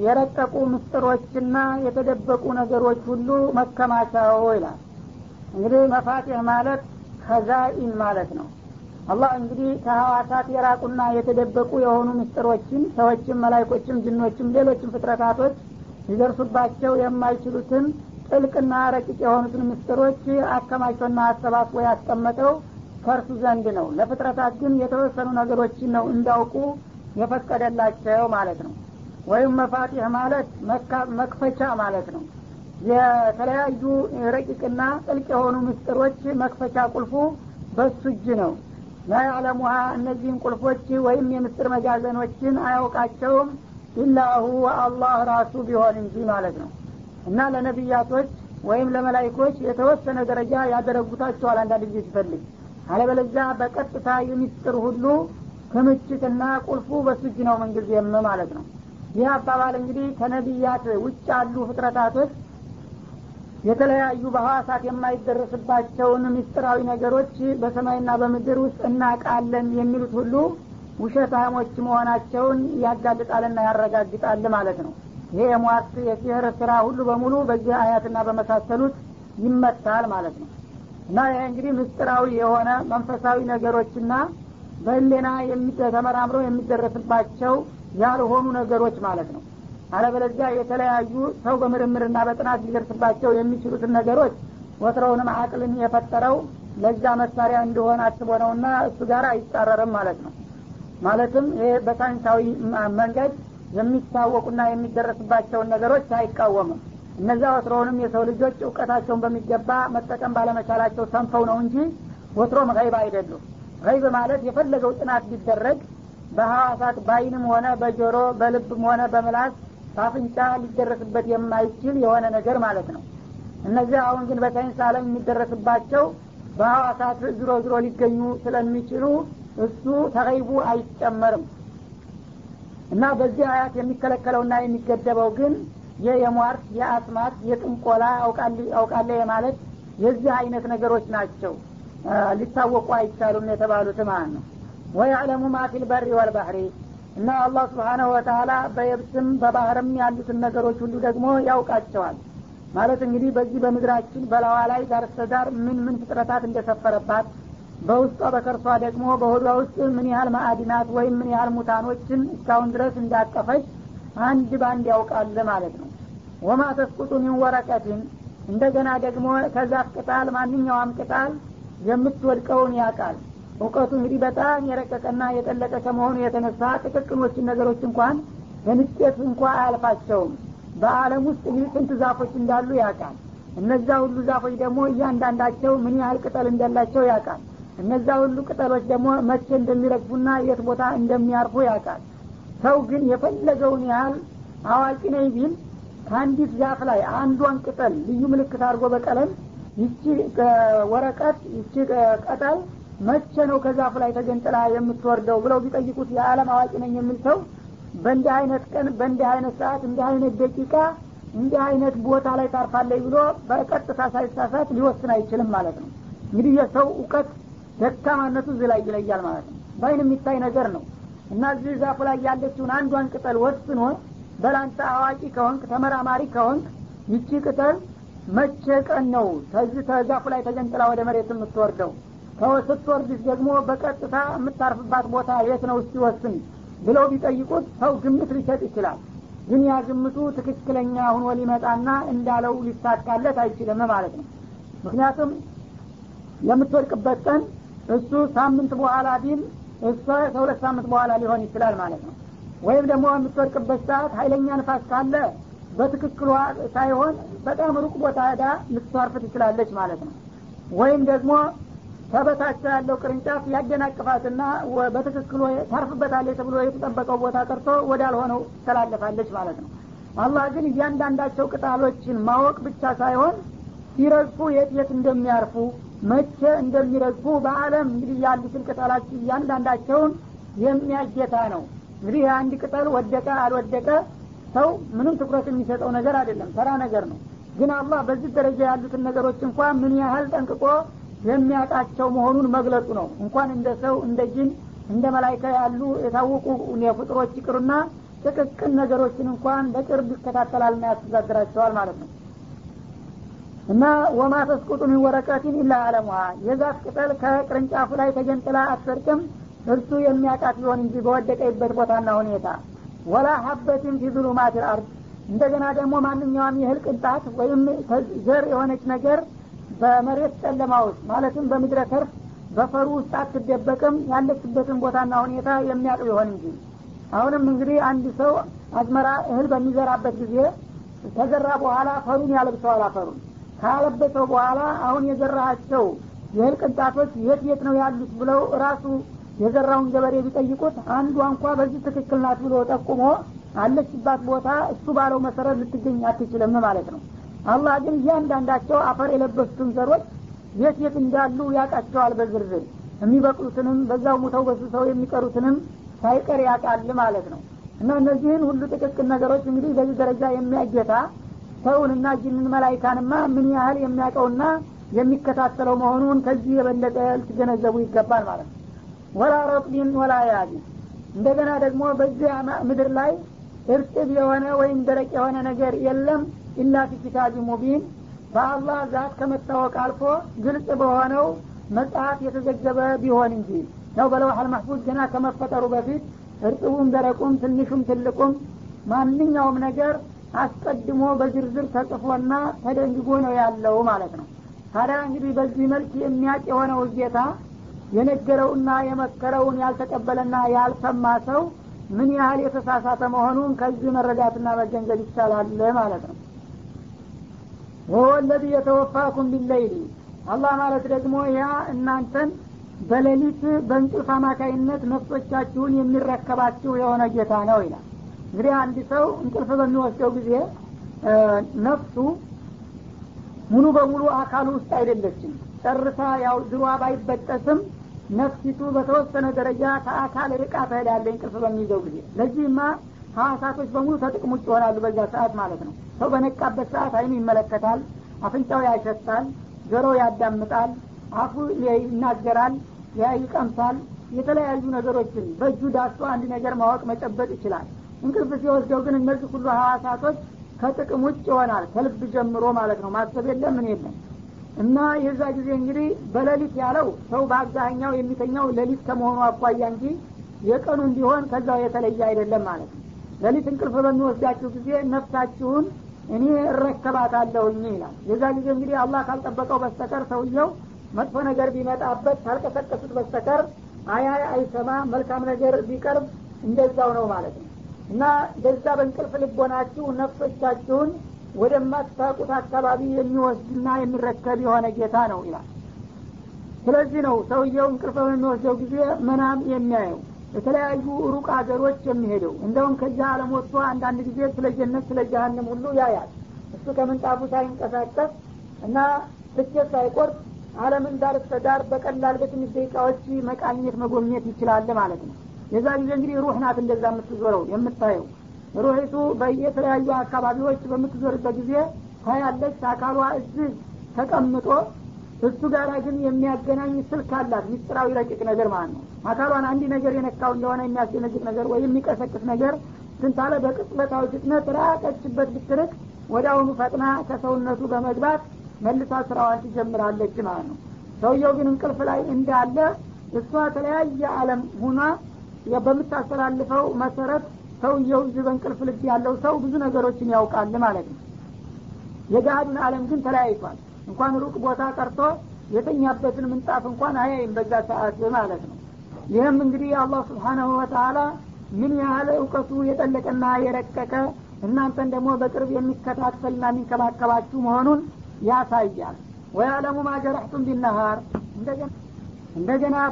የረቀቁ ምስጢሮችና የተደበቁ ነገሮች ሁሉ መከማቻው ይላል። እንግዲህ መፋቲህ ማለት ከዛኢን ማለት ነው። አላህ እንግዲህ ከሐዋሳት የራቁና የተደበቁ የሆኑ ምስጢሮችን ሰዎችም መላይኮችም ጅኖችም ሌሎችም ፍጥረታቶች ሊደርሱባቸው የማይችሉትን ጥልቅና ረቂቅ የሆኑትን ምስጥሮች አከማችቶና አሰባስቦ ያስቀመጠው ከእርሱ ዘንድ ነው። ለፍጥረታት ግን የተወሰኑ ነገሮችን ነው እንዳውቁ የፈቀደላቸው ማለት ነው። ወይም መፋቲህ ማለት መክፈቻ ማለት ነው። የተለያዩ ረቂቅና ጥልቅ የሆኑ ምስጥሮች መክፈቻ ቁልፉ በሱ እጅ ነው። ላያዕለሙሃ እነዚህን ቁልፎች ወይም የምስጥር መጋዘኖችን አያውቃቸውም ኢላሁ አላህ ራሱ ቢሆን እንጂ ማለት ነው እና ለነቢያቶች ወይም ለመላይኮች የተወሰነ ደረጃ ያደረጉታቸዋል አንዳንድ ጊዜ ሲፈልግ። አለበለዚያ በቀጥታ የሚስጥር ሁሉ ክምችትና ቁልፉ በሱ እጅ ነው ምንጊዜም ማለት ነው። ይህ አባባል እንግዲህ ከነቢያት ውጭ ያሉ ፍጥረታቶች የተለያዩ በሐዋሳት የማይደረስባቸውን ምስጢራዊ ነገሮች በሰማይና በምድር ውስጥ እናቃለን የሚሉት ሁሉ ውሸታሞች መሆናቸውን ያጋልጣልና ያረጋግጣል ማለት ነው ይሄ የሟርት የሲህር ስራ ሁሉ በሙሉ በዚህ አያትና በመሳሰሉት ይመታል ማለት ነው። እና ይሄ እንግዲህ ምስጢራዊ የሆነ መንፈሳዊ ነገሮችና በህሌና ተመራምረው የሚደረስባቸው ያልሆኑ ነገሮች ማለት ነው። አለበለዚያ የተለያዩ ሰው በምርምርና በጥናት ሊደርስባቸው የሚችሉትን ነገሮች ወትረውንም አቅልን የፈጠረው ለዛ መሳሪያ እንዲሆን አስቦ ነውና እሱ ጋር አይጻረርም ማለት ነው። ማለትም ይሄ በሳይንሳዊ መንገድ የሚታወቁና የሚደረስባቸውን ነገሮች አይቃወምም። እነዛ ወትሮውንም የሰው ልጆች እውቀታቸውን በሚገባ መጠቀም ባለመቻላቸው ሰንፈው ነው እንጂ ወትሮም ገይብ አይደሉም። ገይብ ማለት የፈለገው ጥናት ቢደረግ በሐዋሳት በአይንም ሆነ በጆሮ በልብም ሆነ በምላስ በአፍንጫ ሊደረስበት የማይችል የሆነ ነገር ማለት ነው። እነዚህ አሁን ግን በሳይንስ አለም የሚደረስባቸው በሐዋሳት ዝሮ ዝሮ ሊገኙ ስለሚችሉ እሱ ተገይቡ አይጨመርም እና በዚህ አያት የሚከለከለውና የሚገደበው ግን የሟርት የአስማት የጥንቆላ አውቃለ ማለት የዚህ አይነት ነገሮች ናቸው። ሊታወቁ አይቻሉም የተባሉት ማለት ነው። ወያዕለሙ ማ ፊል በሪ ወልባህሪ እና አላህ ስብሓናሁ ወተላ በየብስም በባህርም ያሉትን ነገሮች ሁሉ ደግሞ ያውቃቸዋል። ማለት እንግዲህ በዚህ በምድራችን በላዋ ላይ ዳር ምን ምን ፍጥረታት እንደሰፈረባት በውስጧ በከርሷ ደግሞ በሆዷ ውስጥ ምን ያህል ማዕድናት ወይም ምን ያህል ሙታኖችን እስካሁን ድረስ እንዳቀፈች አንድ ባንድ ያውቃል ማለት ነው። ወማ ተስቁጡ ሚን ወረቀትን እንደገና ደግሞ ከዛፍ ቅጣል ማንኛውም ቅጣል የምትወድቀውን ያውቃል። እውቀቱ እንግዲህ በጣም የረቀቀና የጠለቀ ከመሆኑ የተነሳ ጥቅቅኖችን ነገሮች እንኳን በንጤት እንኳ አያልፋቸውም። በአለም ውስጥ እንግዲህ ስንት ዛፎች እንዳሉ ያውቃል። እነዛ ሁሉ ዛፎች ደግሞ እያንዳንዳቸው ምን ያህል ቅጠል እንዳላቸው ያውቃል እነዛ ሁሉ ቅጠሎች ደግሞ መቼ እንደሚረግፉና የት ቦታ እንደሚያርፉ ያውቃል። ሰው ግን የፈለገውን ያህል አዋቂ ነኝ ቢል ከአንዲት ዛፍ ላይ አንዷን ቅጠል ልዩ ምልክት አድርጎ በቀለም ይቺ ወረቀት ይቺ ቀጠል መቼ ነው ከዛፉ ላይ ተገንጥላ የምትወርደው ብለው ቢጠይቁት የዓለም አዋቂ ነኝ የሚል ሰው በእንዲህ አይነት ቀን በእንዲህ አይነት ሰዓት እንዲህ አይነት ደቂቃ እንዲህ አይነት ቦታ ላይ ታርፋለች ብሎ በቀጥታ ሳይሳሳት ሊወስን አይችልም ማለት ነው። እንግዲህ የሰው እውቀት ደካማነቱ እዚህ ላይ ይለያል ማለት ነው። በአይን የሚታይ ነገር ነው። እና እዚህ ዛፉ ላይ ያለችውን አንዷን ቅጠል ወስኖ በላንተ አዋቂ ከሆንክ ተመራማሪ ከሆንክ ይቺ ቅጠል መቼ ቀን ነው ከዚህ ተዛፉ ላይ ተገንጥላ ወደ መሬት የምትወርደው? ስትወርድስ ደግሞ በቀጥታ የምታርፍባት ቦታ የት ነው እስኪወስን ብለው ቢጠይቁት ሰው ግምት ሊሰጥ ይችላል። ግን ያ ግምቱ ትክክለኛ ሁኖ ሊመጣና እንዳለው ሊሳካለት አይችልም ማለት ነው። ምክንያቱም የምትወድቅበት ቀን እሱ ሳምንት በኋላ ቢል እሷ ከሁለት ሳምንት በኋላ ሊሆን ይችላል ማለት ነው። ወይም ደግሞ የምትወድቅበት ሰዓት ሀይለኛ ንፋስ ካለ በትክክሏ ሳይሆን በጣም ሩቅ ቦታ ሄዳ ልትቷርፍ ትችላለች ማለት ነው። ወይም ደግሞ ከበታቸው ያለው ቅርንጫፍ ያደናቅፋትና በትክክሉ ታርፍበታለች ተብሎ የተጠበቀው ቦታ ቀርቶ ወዳልሆነው ትተላለፋለች ማለት ነው። አላህ ግን እያንዳንዳቸው ቅጣሎችን ማወቅ ብቻ ሳይሆን ሲረግፉ የት የት እንደሚያርፉ መቼ እንደሚረግፉ በአለም እንግዲህ ያሉትን ቅጠላች እያንዳንዳቸውን የሚያጌታ ነው። እንግዲህ አንድ ቅጠል ወደቀ አልወደቀ ሰው ምንም ትኩረት የሚሰጠው ነገር አይደለም ተራ ነገር ነው። ግን አላህ በዚህ ደረጃ ያሉትን ነገሮች እንኳን ምን ያህል ጠንቅቆ የሚያውቃቸው መሆኑን መግለጹ ነው። እንኳን እንደ ሰው እንደ ጅን እንደ መላይካ ያሉ የታወቁ ፍጥሮች ይቅሩና ጥቅቅን ነገሮችን እንኳን በቅርብ ይከታተላልና ያስተዳድራቸዋል ማለት ነው እና ወማ ተስቁጡ ሚን ወረቀቲን ኢላ አለሙሃ የዛፍ ቅጠል ከቅርንጫፉ ላይ ተገንጥላ አትወድቅም እርሱ የሚያውቃት ቢሆን እንጂ በወደቀይበት ቦታና ሁኔታ። ወላ ሀበትን ፊ ዙሉማት ልአርድ እንደገና ደግሞ ማንኛውም የእህል ቅንጣት ወይም ዘር የሆነች ነገር በመሬት ጨለማ ውስጥ ማለትም በምድረ ተርፍ በፈሩ ውስጥ አትደበቅም። ያለችበትን ቦታና ሁኔታ የሚያውቅ ቢሆን እንጂ። አሁንም እንግዲህ አንድ ሰው አዝመራ እህል በሚዘራበት ጊዜ ከዘራ በኋላ ፈሩን ያለብሰዋል። አፈሩን ካለበሰው በኋላ አሁን የዘራሃቸው የእህል ቅንጣቶች የት የት ነው ያሉት ብለው ራሱ የዘራውን ገበሬ ቢጠይቁት አንዷ እንኳ በዚህ ትክክል ናት ብሎ ጠቁሞ አለችባት ቦታ እሱ ባለው መሰረት ልትገኝ አትችልም ማለት ነው። አላህ ግን እያንዳንዳቸው አፈር የለበሱትን ዘሮች የት የት እንዳሉ ያውቃቸዋል በዝርዝር። የሚበቅሉትንም በዛው ሙተው በስሰው የሚቀሩትንም ሳይቀር ያውቃል ማለት ነው። እና እነዚህን ሁሉ ጥቅቅን ነገሮች እንግዲህ በዚህ ደረጃ የሚያጌታ ሰውንና ጅንን መላይካንማ ምን ያህል የሚያውቀውና የሚከታተለው መሆኑን ከዚህ የበለጠ ልትገነዘቡ ይገባል ማለት ነው። ወላ ረጥቢን ወላ ያቢ እንደገና ደግሞ በዚህ ምድር ላይ እርጥብ የሆነ ወይም ደረቅ የሆነ ነገር የለም ኢላ ፊ ኪታቢ ሙቢን። በአላህ ዛት ከመታወቅ አልፎ ግልጽ በሆነው መጽሐፍ የተዘገበ ቢሆን እንጂ ነው በለውሐል ማህፉዝ ገና ከመፈጠሩ በፊት እርጥቡም ደረቁም ትንሹም ትልቁም ማንኛውም ነገር አስቀድሞ በዝርዝር ተጽፎና ተደንግጎ ነው ያለው ማለት ነው። ታዲያ እንግዲህ በዚህ መልክ የሚያቅ የሆነው ጌታ የነገረውና የመከረውን ያልተቀበለና ያልሰማ ሰው ምን ያህል የተሳሳተ መሆኑን ከዚህ መረዳትና መገንዘብ ይቻላል ማለት ነው። ወሆ ለዚ የተወፋኩም ቢለይሊ። አላህ ማለት ደግሞ ያ እናንተን በሌሊት በእንቅልፍ አማካይነት ነፍሶቻችሁን የሚረከባችሁ የሆነ ጌታ ነው ይላል እንግዲህ አንድ ሰው እንቅልፍ በሚወስደው ጊዜ ነፍሱ ሙሉ በሙሉ አካሉ ውስጥ አይደለችም። ጨርሳ ያው ድሯ ባይበጠስም ነፍሲቱ በተወሰነ ደረጃ ከአካል ርቃ ትሄዳለ እንቅልፍ በሚይዘው ጊዜ። ለዚህማ ሀዋሳቶች በሙሉ ተጥቅም ውጭ ይሆናሉ በዛ ሰዓት ማለት ነው። ሰው በነቃበት ሰዓት አይኑ ይመለከታል አፍንጫው ያሸታል ጆሮ ያዳምጣል አፉ ይናገራል ይቀምሳል የተለያዩ ነገሮችን በእጁ ዳሶ አንድ ነገር ማወቅ መጨበጥ ይችላል እንቅልፍ ሲወስደው ግን እነዚህ ሁሉ ሀዋሳቶች ከጥቅም ውጭ ይሆናል። ከልብ ጀምሮ ማለት ነው። ማሰብ የለም ምን የለም። እና የዛ ጊዜ እንግዲህ በሌሊት ያለው ሰው በአብዛኛው የሚተኛው ሌሊት ከመሆኑ አኳያ እንጂ የቀኑም ቢሆን ከዛው የተለየ አይደለም ማለት ነው። ሌሊት እንቅልፍ በሚወስዳችሁ ጊዜ ነፍሳችሁን እኔ እረከባታለሁኝ ይላል። የዛ ጊዜ እንግዲህ አላህ ካልጠበቀው በስተቀር ሰውየው መጥፎ ነገር ቢመጣበት ካልቀሰቀሱት በስተቀር አያይ አይሰማ መልካም ነገር ቢቀርብ እንደዛው ነው ማለት ነው እና በዛ በእንቅልፍ ልቦናችሁ ነፍሶቻችሁን ወደማታውቁት አካባቢ የሚወስድና የሚረከብ የሆነ ጌታ ነው ይላል። ስለዚህ ነው ሰውየው እንቅልፍ በሚወስደው ጊዜ መናም የሚያየው የተለያዩ ሩቅ ሀገሮች የሚሄደው። እንደውም ከዚህ አለም ወጥቶ አንዳንድ ጊዜ ስለ ጀነት ስለ ጀሀነም ሁሉ ያያል። እሱ ከምንጣፉ ሳይንቀሳቀስ እና ትኬት ሳይቆርጥ አለምን ዳር ዳር በቀላል በትንሽ ደቂቃዎች መቃኘት መጎብኘት ይችላል ማለት ነው የዛ ጊዜ እንግዲህ ሩህ ናት እንደዛ የምትዞረው የምታየው። ሩሂቱ በየተለያዩ አካባቢዎች በምትዞርበት ጊዜ ታያለች አካሏ እዚህ ተቀምጦ እሱ ጋር ግን የሚያገናኝ ስልክ አላት ሚስጥራዊ ረቂቅ ነገር ማለት ነው። አካሏን አንድ ነገር የነካው እንደሆነ የሚያስደነግጥ ነገር ወይም የሚቀሰቅስ ነገር ስንታለ በቅጽበታዊ ፍጥነት ራቀችበት ብትርቅ ወደ አሁኑ ፈጥና ከሰውነቱ በመግባት መልሳ ስራዋን ትጀምራለች ማለት ነው። ሰውየው ግን እንቅልፍ ላይ እንዳለ እሷ የተለያየ አለም ሁና በምታስተላልፈው መሰረት ሰውየው እዚህ በእንቅልፍ ልብ ያለው ሰው ብዙ ነገሮችን ያውቃል ማለት ነው። የጋሃዱን አለም ግን ተለያይቷል። እንኳን ሩቅ ቦታ ቀርቶ የተኛበትን ምንጣፍ እንኳን አያይም በዛ ሰዓት ማለት ነው። ይህም እንግዲህ አላህ ስብሓናሁ ወተላ ምን ያህል እውቀቱ የጠለቀና የረቀቀ እናንተን ደግሞ በቅርብ የሚከታተልና የሚንከባከባችሁ መሆኑን ያሳያል። ወያለሙ ማጀረሕቱም ቢነሃር። እንደገና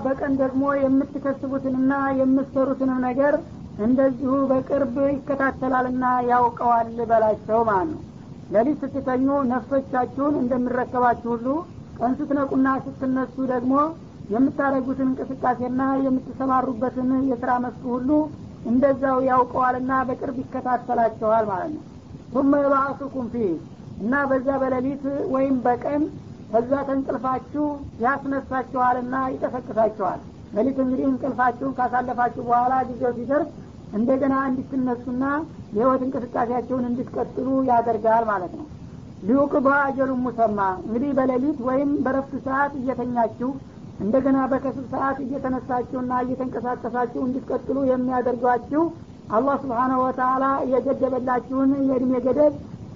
በቀን ደግሞ የምትከስቡትንና የምትሰሩትንም ነገር እንደዚሁ በቅርብ ይከታተላልና ያውቀዋል በላቸው ማለት ነው። ለሊት ስትተኙ ነፍሶቻችሁን እንደሚረከባችሁ ሁሉ ቀን ስትነቁና ስትነሱ ደግሞ የምታደረጉትን እንቅስቃሴና የምትሰማሩበትን የስራ መስክ ሁሉ እንደዛው ያውቀዋልና በቅርብ ይከታተላቸዋል ማለት ነው። ቱመ የባአሱኩም ፊህ እና በዛ በሌሊት ወይም በቀን ከዛ ተንቅልፋችሁ ያስነሳችኋልና ይቀሰቅሳችኋል። ሌሊት እንግዲህ እንቅልፋችሁን ካሳለፋችሁ በኋላ ጊዜው ሲደርስ እንደገና እንድትነሱና የህይወት እንቅስቃሴያቸውን እንድትቀጥሉ ያደርጋል ማለት ነው። ሊዩቅባ አጀሉን ሙሰማ። እንግዲህ በሌሊት ወይም በረፍት ሰዓት እየተኛችሁ እንደገና በከስብ ሰዓት እየተነሳችሁና እየተንቀሳቀሳችሁ እንድትቀጥሉ የሚያደርጓችሁ አላህ ስብሓናሁ ወተላ የገደበላችሁን የእድሜ ገደብ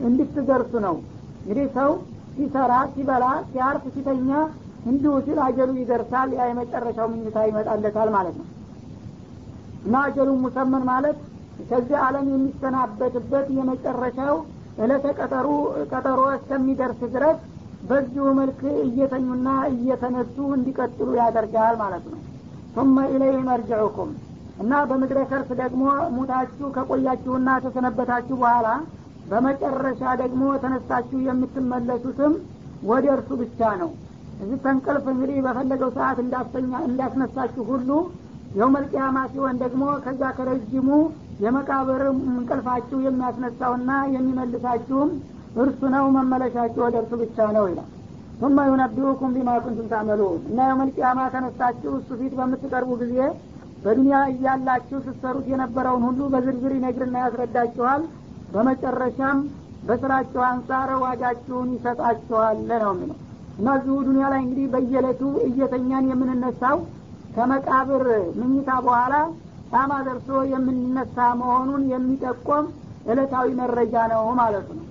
እንድትደርሱ ነው። እንግዲህ ሰው ሲሰራ ሲበላ ሲያርፍ ሲተኛ እንዲሁ ሲል አጀሉ ይደርሳል። ያ የመጨረሻው ምኝታ ይመጣለታል ማለት ነው። እና አጀሉ ሙሰመን ማለት ከዚህ ዓለም የሚሰናበትበት የመጨረሻው እለተ ቀጠሩ ቀጠሮ እስከሚደርስ ድረስ በዚሁ መልክ እየተኙና እየተነሱ እንዲቀጥሉ ያደርጋል ማለት ነው። ثم ኢለይህ መርጅዑኩም። እና በምድረ ከርስ ደግሞ ሙታችሁ ከቆያችሁና ተሰነበታችሁ በኋላ በመጨረሻ ደግሞ ተነስታችሁ የምትመለሱትም ወደ እርሱ ብቻ ነው እዚህ ተንቀልፍ እንግዲህ በፈለገው ሰዓት እንዳስተኛ እንዳስነሳችሁ ሁሉ የውመልቅያማ ሲሆን ደግሞ ከዛ ከረጅሙ የመቃብር እንቅልፋችሁ የሚያስነሳውና የሚመልሳችሁም እርሱ ነው መመለሻችሁ ወደ እርሱ ብቻ ነው ይላል ثم ينبئكم بما كنتم تعملون እና የውመልቅያማ ተነስታችሁ እሱ ፊት በምትቀርቡ ጊዜ በዱንያ እያላችሁ ስትሰሩት የነበረውን ሁሉ በዝርዝር ይነግርና ያስረዳችኋል በመጨረሻም በስራቸው አንጻር ዋጋችሁን ይሰጣችኋል ነው የሚለው እና እዚሁ ዱኒያ ላይ እንግዲህ በየለቱ እየተኛን የምንነሳው ከመቃብር ምኝታ በኋላ ጣማ ደርሶ የምንነሳ መሆኑን የሚጠቆም እለታዊ መረጃ ነው ማለት ነው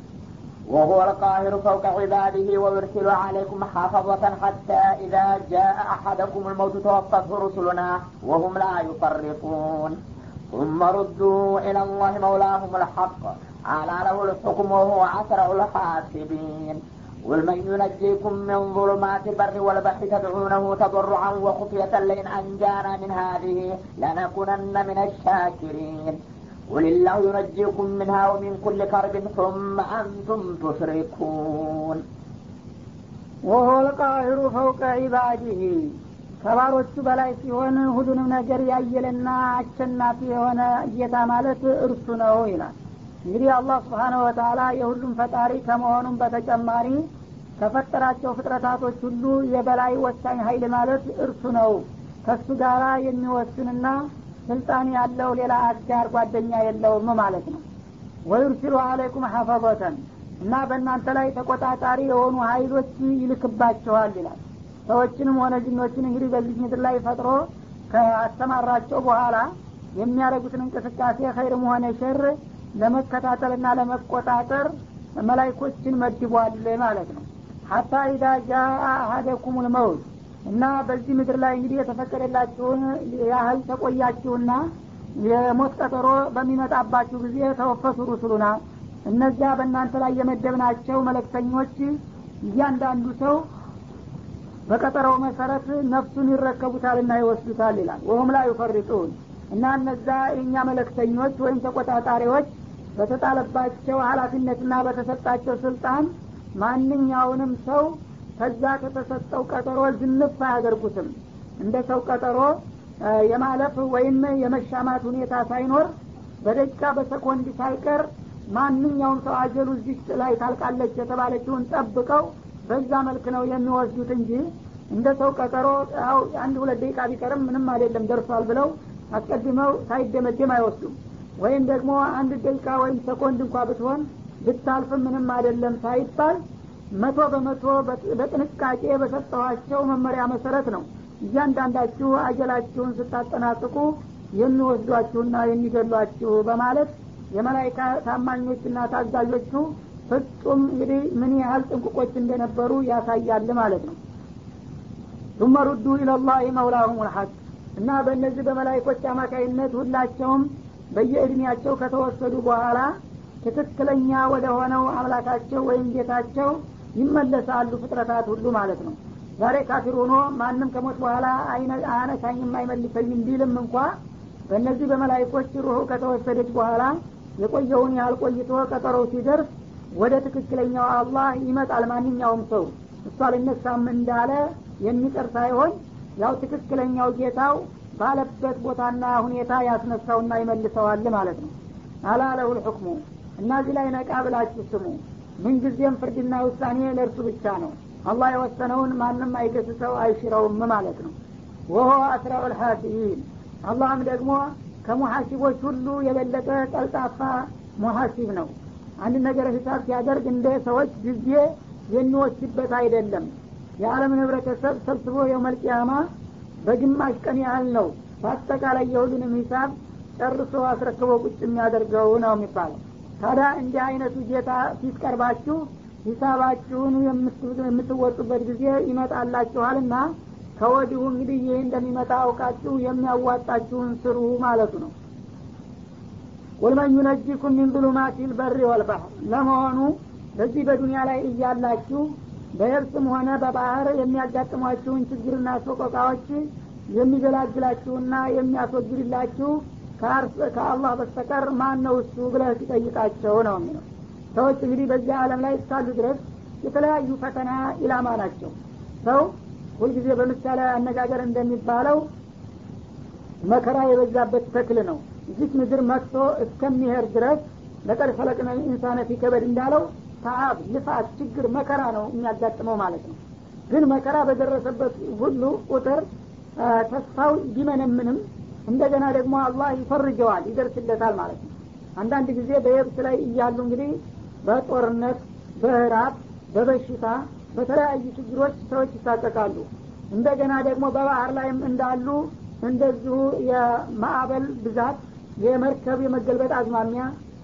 وهو القاهر فوق عباده ويرسل عليكم حافظة حتى إذا جاء أحدكم الموت توفته رسلنا وهم لا يفرطون ثم ردوا إلى الله مولاهم الحق على له الحكم وهو أسرع الحاسبين قل من ينجيكم من ظلمات البر والبحر تدعونه تضرعا وخفية لئن أنجانا من هذه لنكونن من الشاكرين قل الله ينجيكم منها ومن كل كرب ثم أنتم تشركون وهو القاهر فوق عباده ከባሮቹ በላይ ሲሆን ሁሉንም ነገር ያየለና አሸናፊ የሆነ ጌታ ማለት እርሱ ነው ይላል እንግዲህ አላህ ስብሓነሁ ወተላ የሁሉም ፈጣሪ ከመሆኑም በተጨማሪ ከፈጠራቸው ፍጥረታቶች ሁሉ የበላይ ወሳኝ ሀይል ማለት እርሱ ነው። ከሱ ጋራ የሚወስንና ስልጣን ያለው ሌላ አጋር ጓደኛ የለውም ማለት ነው። ወዩርሲሉ አለይኩም ሐፈበተን እና በእናንተ ላይ ተቆጣጣሪ የሆኑ ሀይሎች ይልክባቸዋል ይላል። ሰዎችንም ሆነ ጅኖችን እንግዲህ በዚህ ምድር ላይ ፈጥሮ ከአስተማራቸው በኋላ የሚያደርጉትን እንቅስቃሴ ኸይርም ሆነ ሸር ለመከታተልና ለመቆጣጠር መላይኮችን መድቧል ማለት ነው። ሀታ ኢዳ ጃ አሀደኩም ልመውት እና በዚህ ምድር ላይ እንግዲህ የተፈቀደላችሁን ያህል ተቆያችሁና የሞት ቀጠሮ በሚመጣባችሁ ጊዜ ተወፈቱ ሩሱሉና እነዚያ በእናንተ ላይ የመደብናቸው መለክተኞች እያንዳንዱ ሰው በቀጠረው መሰረት ነፍሱን ይረከቡታልና ይወስዱታል ይላል። ወሁም ላይ ዩፈሪጡን እና እነዛ የእኛ መለክተኞች ወይም ተቆጣጣሪዎች በተጣለባቸው ሀላፊነትና በተሰጣቸው ስልጣን ማንኛውንም ሰው ከዛ ከተሰጠው ቀጠሮ ዝንፍ አያደርጉትም። እንደ ሰው ቀጠሮ የማለፍ ወይም የመሻማት ሁኔታ ሳይኖር በደቂቃ በሰኮንድ ሳይቀር ማንኛውም ሰው አጀሉ እዚህ ላይ ታልቃለች የተባለችውን ጠብቀው በዛ መልክ ነው የሚወስዱት እንጂ እንደ ሰው ቀጠሮ አንድ ሁለት ደቂቃ ቢቀርም ምንም አይደለም ደርሷል ብለው አስቀድመው ሳይደመደም አይወስዱም ወይም ደግሞ አንድ ደቂቃ ወይም ሰኮንድ እንኳ ብትሆን ብታልፍም ምንም አይደለም ሳይባል መቶ በመቶ በጥንቃቄ በሰጠኋቸው መመሪያ መሰረት ነው እያንዳንዳችሁ አጀላችሁን ስታጠናቅቁ የሚወስዷችሁና የሚገሏችሁ በማለት የመላይካ ታማኞችና ታዛዦቹ ፍጹም እንግዲህ ምን ያህል ጥንቁቆች እንደነበሩ ያሳያል ማለት ነው ثم ردوا الى الله مولاهم الحق እና በእነዚህ በመላይኮች አማካይነት ሁላቸውም በየእድሜያቸው ከተወሰዱ በኋላ ትክክለኛ ወደ ሆነው አምላካቸው ወይም ጌታቸው ይመለሳሉ ፍጥረታት ሁሉ ማለት ነው። ዛሬ ካፊር ሆኖ ማንም ከሞት በኋላ አያነሳኝም አይመልሰኝም ቢልም እንኳ በእነዚህ በመላይኮች ሩሁ ከተወሰደች በኋላ የቆየውን ያህል ቆይቶ ቀጠሮው ሲደርስ ወደ ትክክለኛው አላህ ይመጣል ማንኛውም ሰው። እሷ ልነሳም እንዳለ የሚቀር ሳይሆን ያው ትክክለኛው ጌታው ባለበት ቦታና ሁኔታ ያስነሳውና ይመልሰዋል ማለት ነው። አላለሁ ልሑክሙ እና ላይ ነቃ ብላችሁ ስሙ። ምንጊዜም ፍርድና ውሳኔ ለእርሱ ብቻ ነው። አላህ የወሰነውን ማንም አይገስሰው አይሽረውም ማለት ነው። ወሆ አስራኡ ልሓሲቢን አላህም ደግሞ ከሙሐሲቦች ሁሉ የበለጠ ቀልጣፋ ሙሐሲብ ነው። አንድ ነገር ሂሳብ ሲያደርግ እንደ ሰዎች ጊዜ የሚወስድበት አይደለም። የዓለምን ህብረተሰብ ሰብስቦ የውመልቅያማ በግማሽ ቀን ያህል ነው። በአጠቃላይ የሁሉንም ሂሳብ ጨርሶ አስረክቦ ቁጭ የሚያደርገው ነው የሚባለው። ታዲያ እንዲህ አይነቱ ጌታ ፊት ቀርባችሁ ሂሳባችሁን የምትወጡበት ጊዜ ይመጣላችኋልና ከወዲሁ እንግዲህ ይህ እንደሚመጣ አውቃችሁ የሚያዋጣችሁን ስሩ ማለቱ ነው። ወልመን ዩነጂኩም ሚን ظሉማት ልበሪ ወልባህር ለመሆኑ በዚህ በዱንያ ላይ እያላችሁ በየብስም ሆነ በባህር የሚያጋጥሟችሁን ችግርና ሰቆቃዎች የሚገላግላችሁና የሚያስወግድላችሁ ከአላህ በስተቀር ማን ነው እሱ ብለህ ሲጠይቃቸው ነው የሚለው። ሰዎች እንግዲህ በዚህ ዓለም ላይ እስካሉ ድረስ የተለያዩ ፈተና ኢላማ ናቸው። ሰው ሁልጊዜ በምሳሌ አነጋገር እንደሚባለው መከራ የበዛበት ተክል ነው። እዚች ምድር መጥቶ እስከሚሄድ ድረስ ለቀድ ፈለቅነ ኢንሳነ ፊ ከበድ እንዳለው ተአብ ልፋት ችግር መከራ ነው የሚያጋጥመው ማለት ነው። ግን መከራ በደረሰበት ሁሉ ቁጥር ተስፋው ቢመነምንም እንደገና ደግሞ አላህ ይፈርጀዋል ይደርስለታል ማለት ነው። አንዳንድ ጊዜ በየብስ ላይ እያሉ እንግዲህ በጦርነት በህራት በበሽታ በተለያዩ ችግሮች ሰዎች ይሳቀቃሉ። እንደገና ደግሞ በባህር ላይም እንዳሉ እንደዚሁ የማዕበል ብዛት የመርከብ የመገልበጥ አዝማሚያ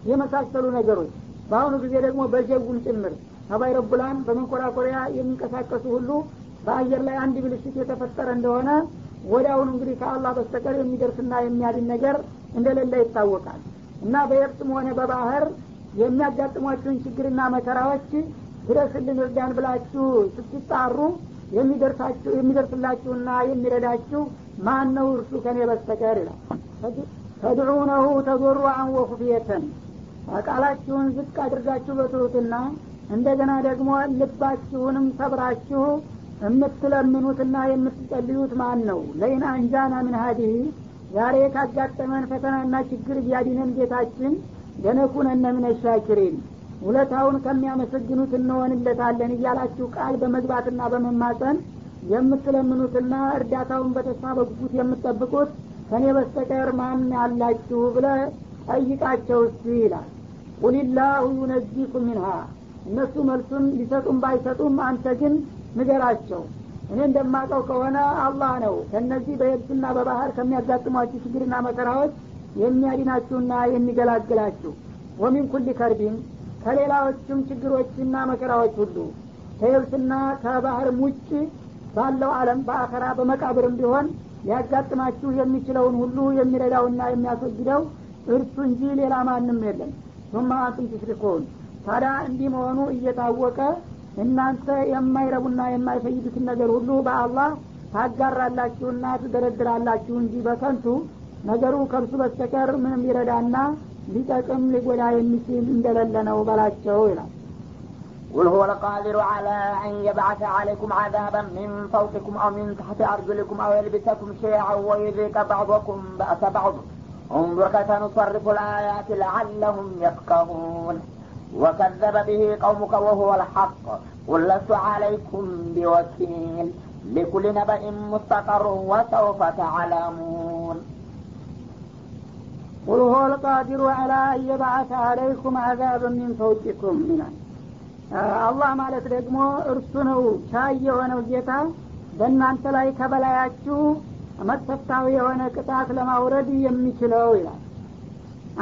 የመሳሰሉ ነገሮች በአሁኑ ጊዜ ደግሞ በጀጉም ጭምር አባይረቡላን በመንኮራኮሪያ የሚንቀሳቀሱ ሁሉ በአየር ላይ አንድ ብልሽት የተፈጠረ እንደሆነ ወዲያውኑ እንግዲህ ከአላህ በስተቀር የሚደርስና የሚያድን ነገር እንደሌለ ይታወቃል። እና በየብስም ሆነ በባህር የሚያጋጥሟችሁን ችግርና መከራዎች ድረስልን እርዳን ብላችሁ ስትጣሩ የሚደርስላችሁና የሚረዳችሁ ማን ነው እርሱ ከኔ በስተቀር ይላል። ተድዑነሁ ተዶሩአን ወኹፍየተን ቃላችሁን ዝቅ አድርጋችሁ በትሁትና እንደገና ደግሞ ልባችሁንም ሰብራችሁ የምትለምኑትና የምትጸልዩት ማን ነው ለይን አንጃና ምን ሀዲህ ዛሬ ካጋጠመን ፈተናና ችግር ቢያዲነን ጌታችን ለነኩነነ ምን ሻኪሪን ውለታውን ከሚያመሰግኑት እንሆንለታለን እያላችሁ ቃል በመግባትና በመማፀን የምትለምኑትና እርዳታውን በተስፋ በጉጉት የምትጠብቁት ከእኔ በስተቀር ማን አላችሁ ብለ ጠይቃቸው ይላል ቁሊላሁ ዩነጂኩም ሚንሃ እነሱ መልሱን ሊሰጡም ባይሰጡም አንተ ግን ንገራቸው። እኔ እንደማቀው ከሆነ አላህ ነው። ከእነዚህ በየብስና በባህር ከሚያጋጥሟችሁ ችግርና መከራዎች የሚያድናችሁና የሚገላግላችሁ። ወሚን ኩል ከርቢን ከሌላዎችም ችግሮችና መከራዎች ሁሉ። ከየብስና ከባህርም ውጭ ባለው አለም በአኸራ በመቃብርም ቢሆን ሊያጋጥማችሁ የሚችለውን ሁሉ የሚረዳውና የሚያስወግደው እርሱ እንጂ ሌላ ማንም የለም ሱማ አንቱም ትሽሪኩን ታዲያ እንዲህ መሆኑ እየታወቀ እናንተ የማይረቡና የማይፈይዱትን ነገር ሁሉ በአላህ ታጋራላችሁና ትደረድራላችሁ እንጂ በከንቱ ነገሩ ከእርሱ በስተቀር ምንም ሊረዳና ሊጠቅም ሊጎዳ የሚችል እንደሌለ ነው በላቸው ይላል قل هو القادر على أن يبعث عليكم عذابا من فوقكم أو من تحت أرجلكم أو يلبسكم شيعا ويذيق بعضكم بأس بعض انظر كيف نصرف الآيات لعلهم يفقهون وكذب به قومك وهو الحق قل لست عليكم بوكيل لكل نبأ مستقر وسوف تعلمون قل هو القادر على أن يبعث عليكم عذابا من فوقكم من አላህ ማለት ደግሞ እርሱ ነው ቻይ የሆነው ጌታ በእናንተ ላይ ከበላያችሁ መቅሰፍታዊ የሆነ ቅጣት ለማውረድ የሚችለው ይላል።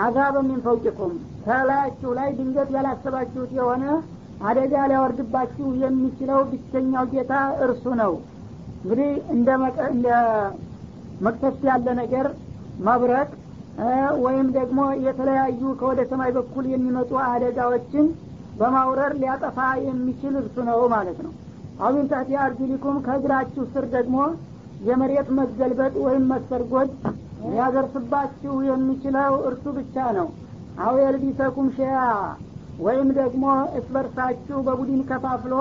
አዛብ ሚን ፈውቂኩም ከላያችሁ ላይ ድንገት ያላሰባችሁት የሆነ አደጋ ሊያወርድባችሁ የሚችለው ብቸኛው ጌታ እርሱ ነው። እንግዲህ እንደ መቅሰፍት ያለ ነገር መብረቅ ወይም ደግሞ የተለያዩ ከወደ ሰማይ በኩል የሚመጡ አደጋዎችን በማውረር ሊያጠፋ የሚችል እርሱ ነው ማለት ነው። አሁን ታቲ አርጅሊኩም ከእግራችሁ ስር ደግሞ የመሬት መገልበጥ ወይም መሰርጎድ ሊያደርስባችሁ የሚችለው እርሱ ብቻ ነው። አው የልቢሰኩም ሸያ ወይም ደግሞ እስበርሳችሁ በቡድን ከፋፍሎ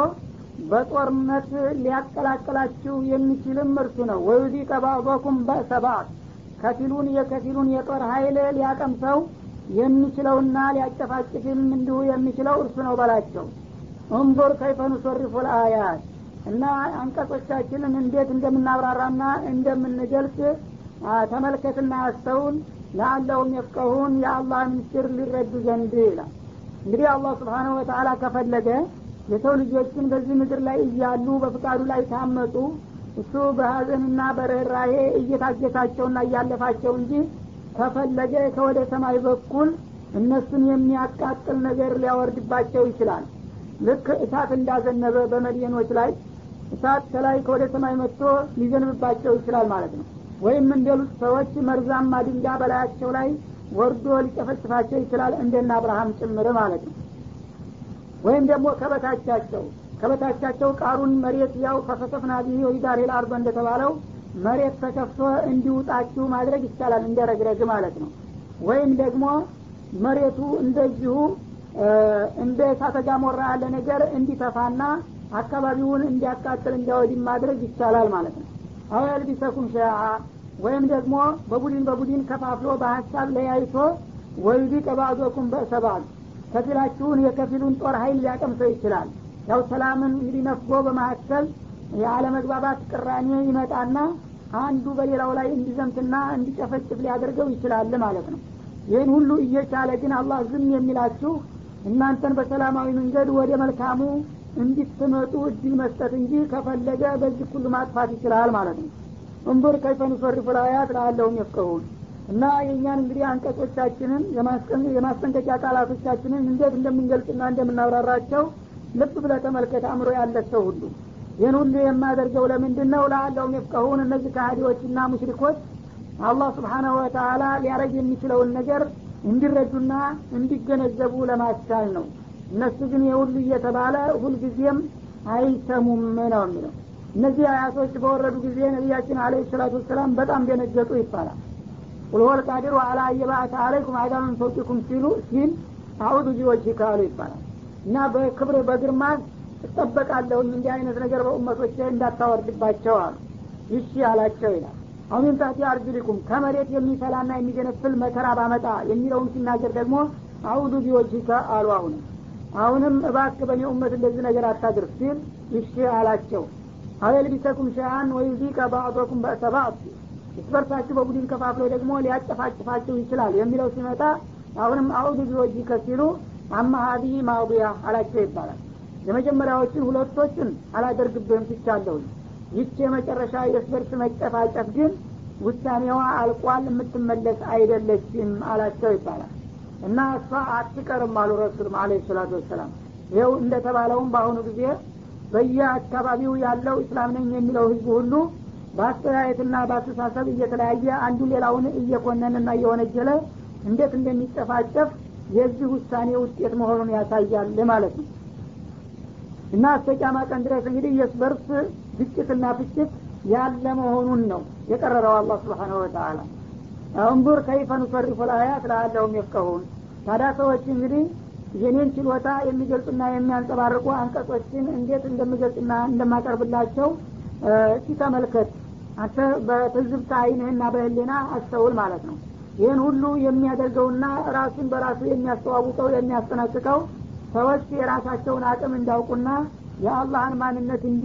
በጦርነት ሊያቀላቅላችሁ የሚችልም እርሱ ነው። ወዩዚ ቀባበኩም በሰባት ከፊሉን የከፊሉን የጦር ኃይል ሊያቀምሰው የሚችለውና ሊያጨፋጭፍም እንዲሁ የሚችለው እርሱ ነው በላቸው። እንظር ከይፈ ኑሶሪፉ ልአያት እና አንቀጾቻችንን እንዴት እንደምናብራራና እንደምንገልጽ ተመልከትና አስተውል ለአለሁም የፍቀሁን የአላህ ምስጢር ሊረዱ ዘንድ ይላል። እንግዲህ አላህ ስብሓነሁ ወተአላ ከፈለገ የሰው ልጆችን በዚህ ምድር ላይ እያሉ በፍቃዱ ላይ ታመጡ እሱ በሀዘንና በርኅራሄ እየታገታቸውና እያለፋቸው እንጂ ከፈለገ ከወደ ሰማይ በኩል እነሱን የሚያቃጥል ነገር ሊያወርድባቸው ይችላል። ልክ እሳት እንዳዘነበ በመድየኖች ላይ እሳት ከላይ ከወደ ሰማይ መጥቶ ሊዘንብባቸው ይችላል ማለት ነው። ወይም እንደሉት ሰዎች መርዛማ ድንጋ በላያቸው ላይ ወርዶ ሊጨፈጭፋቸው ይችላል እንደና አብርሃም ጭምር ማለት ነው። ወይም ደግሞ ከበታቻቸው ከበታቻቸው ቃሩን መሬት ያው ከፈሰፍና ቢሂ ወይዳር ልአርዶ እንደተባለው መሬት ተከፍቶ እንዲውጣችሁ ማድረግ ይቻላል እንደ ረግረግ ማለት ነው። ወይም ደግሞ መሬቱ እንደዚሁ እንደ እሳተ ገሞራ ያለ ነገር እንዲተፋና አካባቢውን እንዲያቃጥል እንዲያወድም ማድረግ ይቻላል ማለት ነው። አው የልቢሰኩም ሸአ ወይም ደግሞ በቡድን በቡድን ከፋፍሎ በሀሳብ ለያይቶ ወይዲ ቀባዶኩም በእሰባል ከፊላችሁን የከፊሉን ጦር ሀይል ሊያቀምሰው ይችላል። ያው ሰላምን እንግዲህ ነፍጎ በመካከል የአለመግባባት ቅራኔ ይመጣና አንዱ በሌላው ላይ እንዲዘምትና እንዲጨፈጭፍ ሊያደርገው ይችላል ማለት ነው። ይህን ሁሉ እየቻለ ግን አላህ ዝም የሚላችሁ እናንተን በሰላማዊ መንገድ ወደ መልካሙ እንዲትመጡ እድል መስጠት እንጂ ከፈለገ በዚህ ሁሉ ማጥፋት ይችላል ማለት ነው። እንቡር ከይፈ ኑሰሪፉ ልአያት ለአለሁም የፍቀሁን እና የእኛን እንግዲህ አንቀጾቻችንን የማስጠንቀቂያ ቃላቶቻችንን እንዴት እንደምንገልጽና እንደምናብራራቸው ልብ ብለ ተመልከት አእምሮ ያለት ሰው ሁሉ። ይህን ሁሉ የማደርገው ለምንድን ነው ለአለሁም የፍቀሁን እነዚህ ከሀዲዎችና ሙሽሪኮች አላህ ስብሓናሁ ወተአላ ሊያረግ የሚችለውን ነገር እንዲረዱና እንዲገነዘቡ ለማስቻል ነው እነሱ ግን የሁሉ እየተባለ ሁልጊዜም አይሰሙም ነው የሚለው። እነዚህ አያቶች በወረዱ ጊዜ ነቢያችን አለ ሰላቱ ወሰላም በጣም ደነገጡ ይባላል። ቁልሆል ቃዲሩ አላ አየባአተ አለይኩም አይዳምን ፈውቂኩም ሲሉ ሲል አዑዱ ቢወጅ ካሉ ይባላል። እና በክብር በግርማ እጠበቃለሁኝ እንዲህ አይነት ነገር በኡመቶች እንዳታወርድባቸው አሉ። ይሺ አላቸው ይላል። አሁን ታቲ አርጅሊኩም ከመሬት የሚፈላና የሚገነፍል መከራ ባመጣ የሚለውን ሲናገር ደግሞ አውዱ ቢወጅከ አሉ አሁንም አሁንም እባክ በእኔ ኡመት እንደዚህ ነገር አታድርግ ሲል ይሺ አላቸው። አበል ቢሰኩም ሸአን ወዩዚቀ ባዕዶኩም በእሰባዕት እስበርሳችሁ በቡድን ከፋፍሎ ደግሞ ሊያጨፋጭፋችሁ ይችላል የሚለው ሲመጣ አሁንም አውዱ ቢወጅከ ሲሉ አማ ሀዲ ማውዲያ አላቸው ይባላል። የመጀመሪያዎችን ሁለቶችን አላደርግብህም ትቻለሁኝ ይቺ የመጨረሻ የስበርስ መጨፋጨፍ ግን ውሳኔዋ አልቋል የምትመለስ አይደለችም አላቸው ይባላል እና እሷ አትቀርም አሉ ረሱልም አለ ሰላቱ ወሰላም። ይኸው እንደተባለውም በአሁኑ ጊዜ በየአካባቢው ያለው እስላም ነኝ የሚለው ህዝብ ሁሉ በአስተያየትና በአስተሳሰብ እየተለያየ አንዱ ሌላውን እየኮነንና እየወነጀለ እንዴት እንደሚጨፋጨፍ የዚህ ውሳኔ ውጤት መሆኑን ያሳያል ማለት ነው። እና እስከቂያማ ቀን ድረስ እንግዲህ የስበርስ ግጭትና ፍጭት ያለ መሆኑን ነው የቀረረው አላህ ስብሓነሁ ወተአላ እንቡር ከይፈ ኑሰሪፉ ልአያት ለአለሁም የፍቀሁን ታዲያ ሰዎች እንግዲህ የኔን ችሎታ የሚገልጹና የሚያንጸባርቁ አንቀጾችን እንዴት እንደምገልጽና እንደማቀርብላቸው እስቲ ተመልከት አንተ በትዝብት አይንህና በህሊና አስተውል ማለት ነው። ይህን ሁሉ የሚያደርገውና ራሱን በራሱ የሚያስተዋውቀው የሚያስጠነቅቀው ሰዎች የራሳቸውን አቅም እንዳውቁና የአላህን ማንነት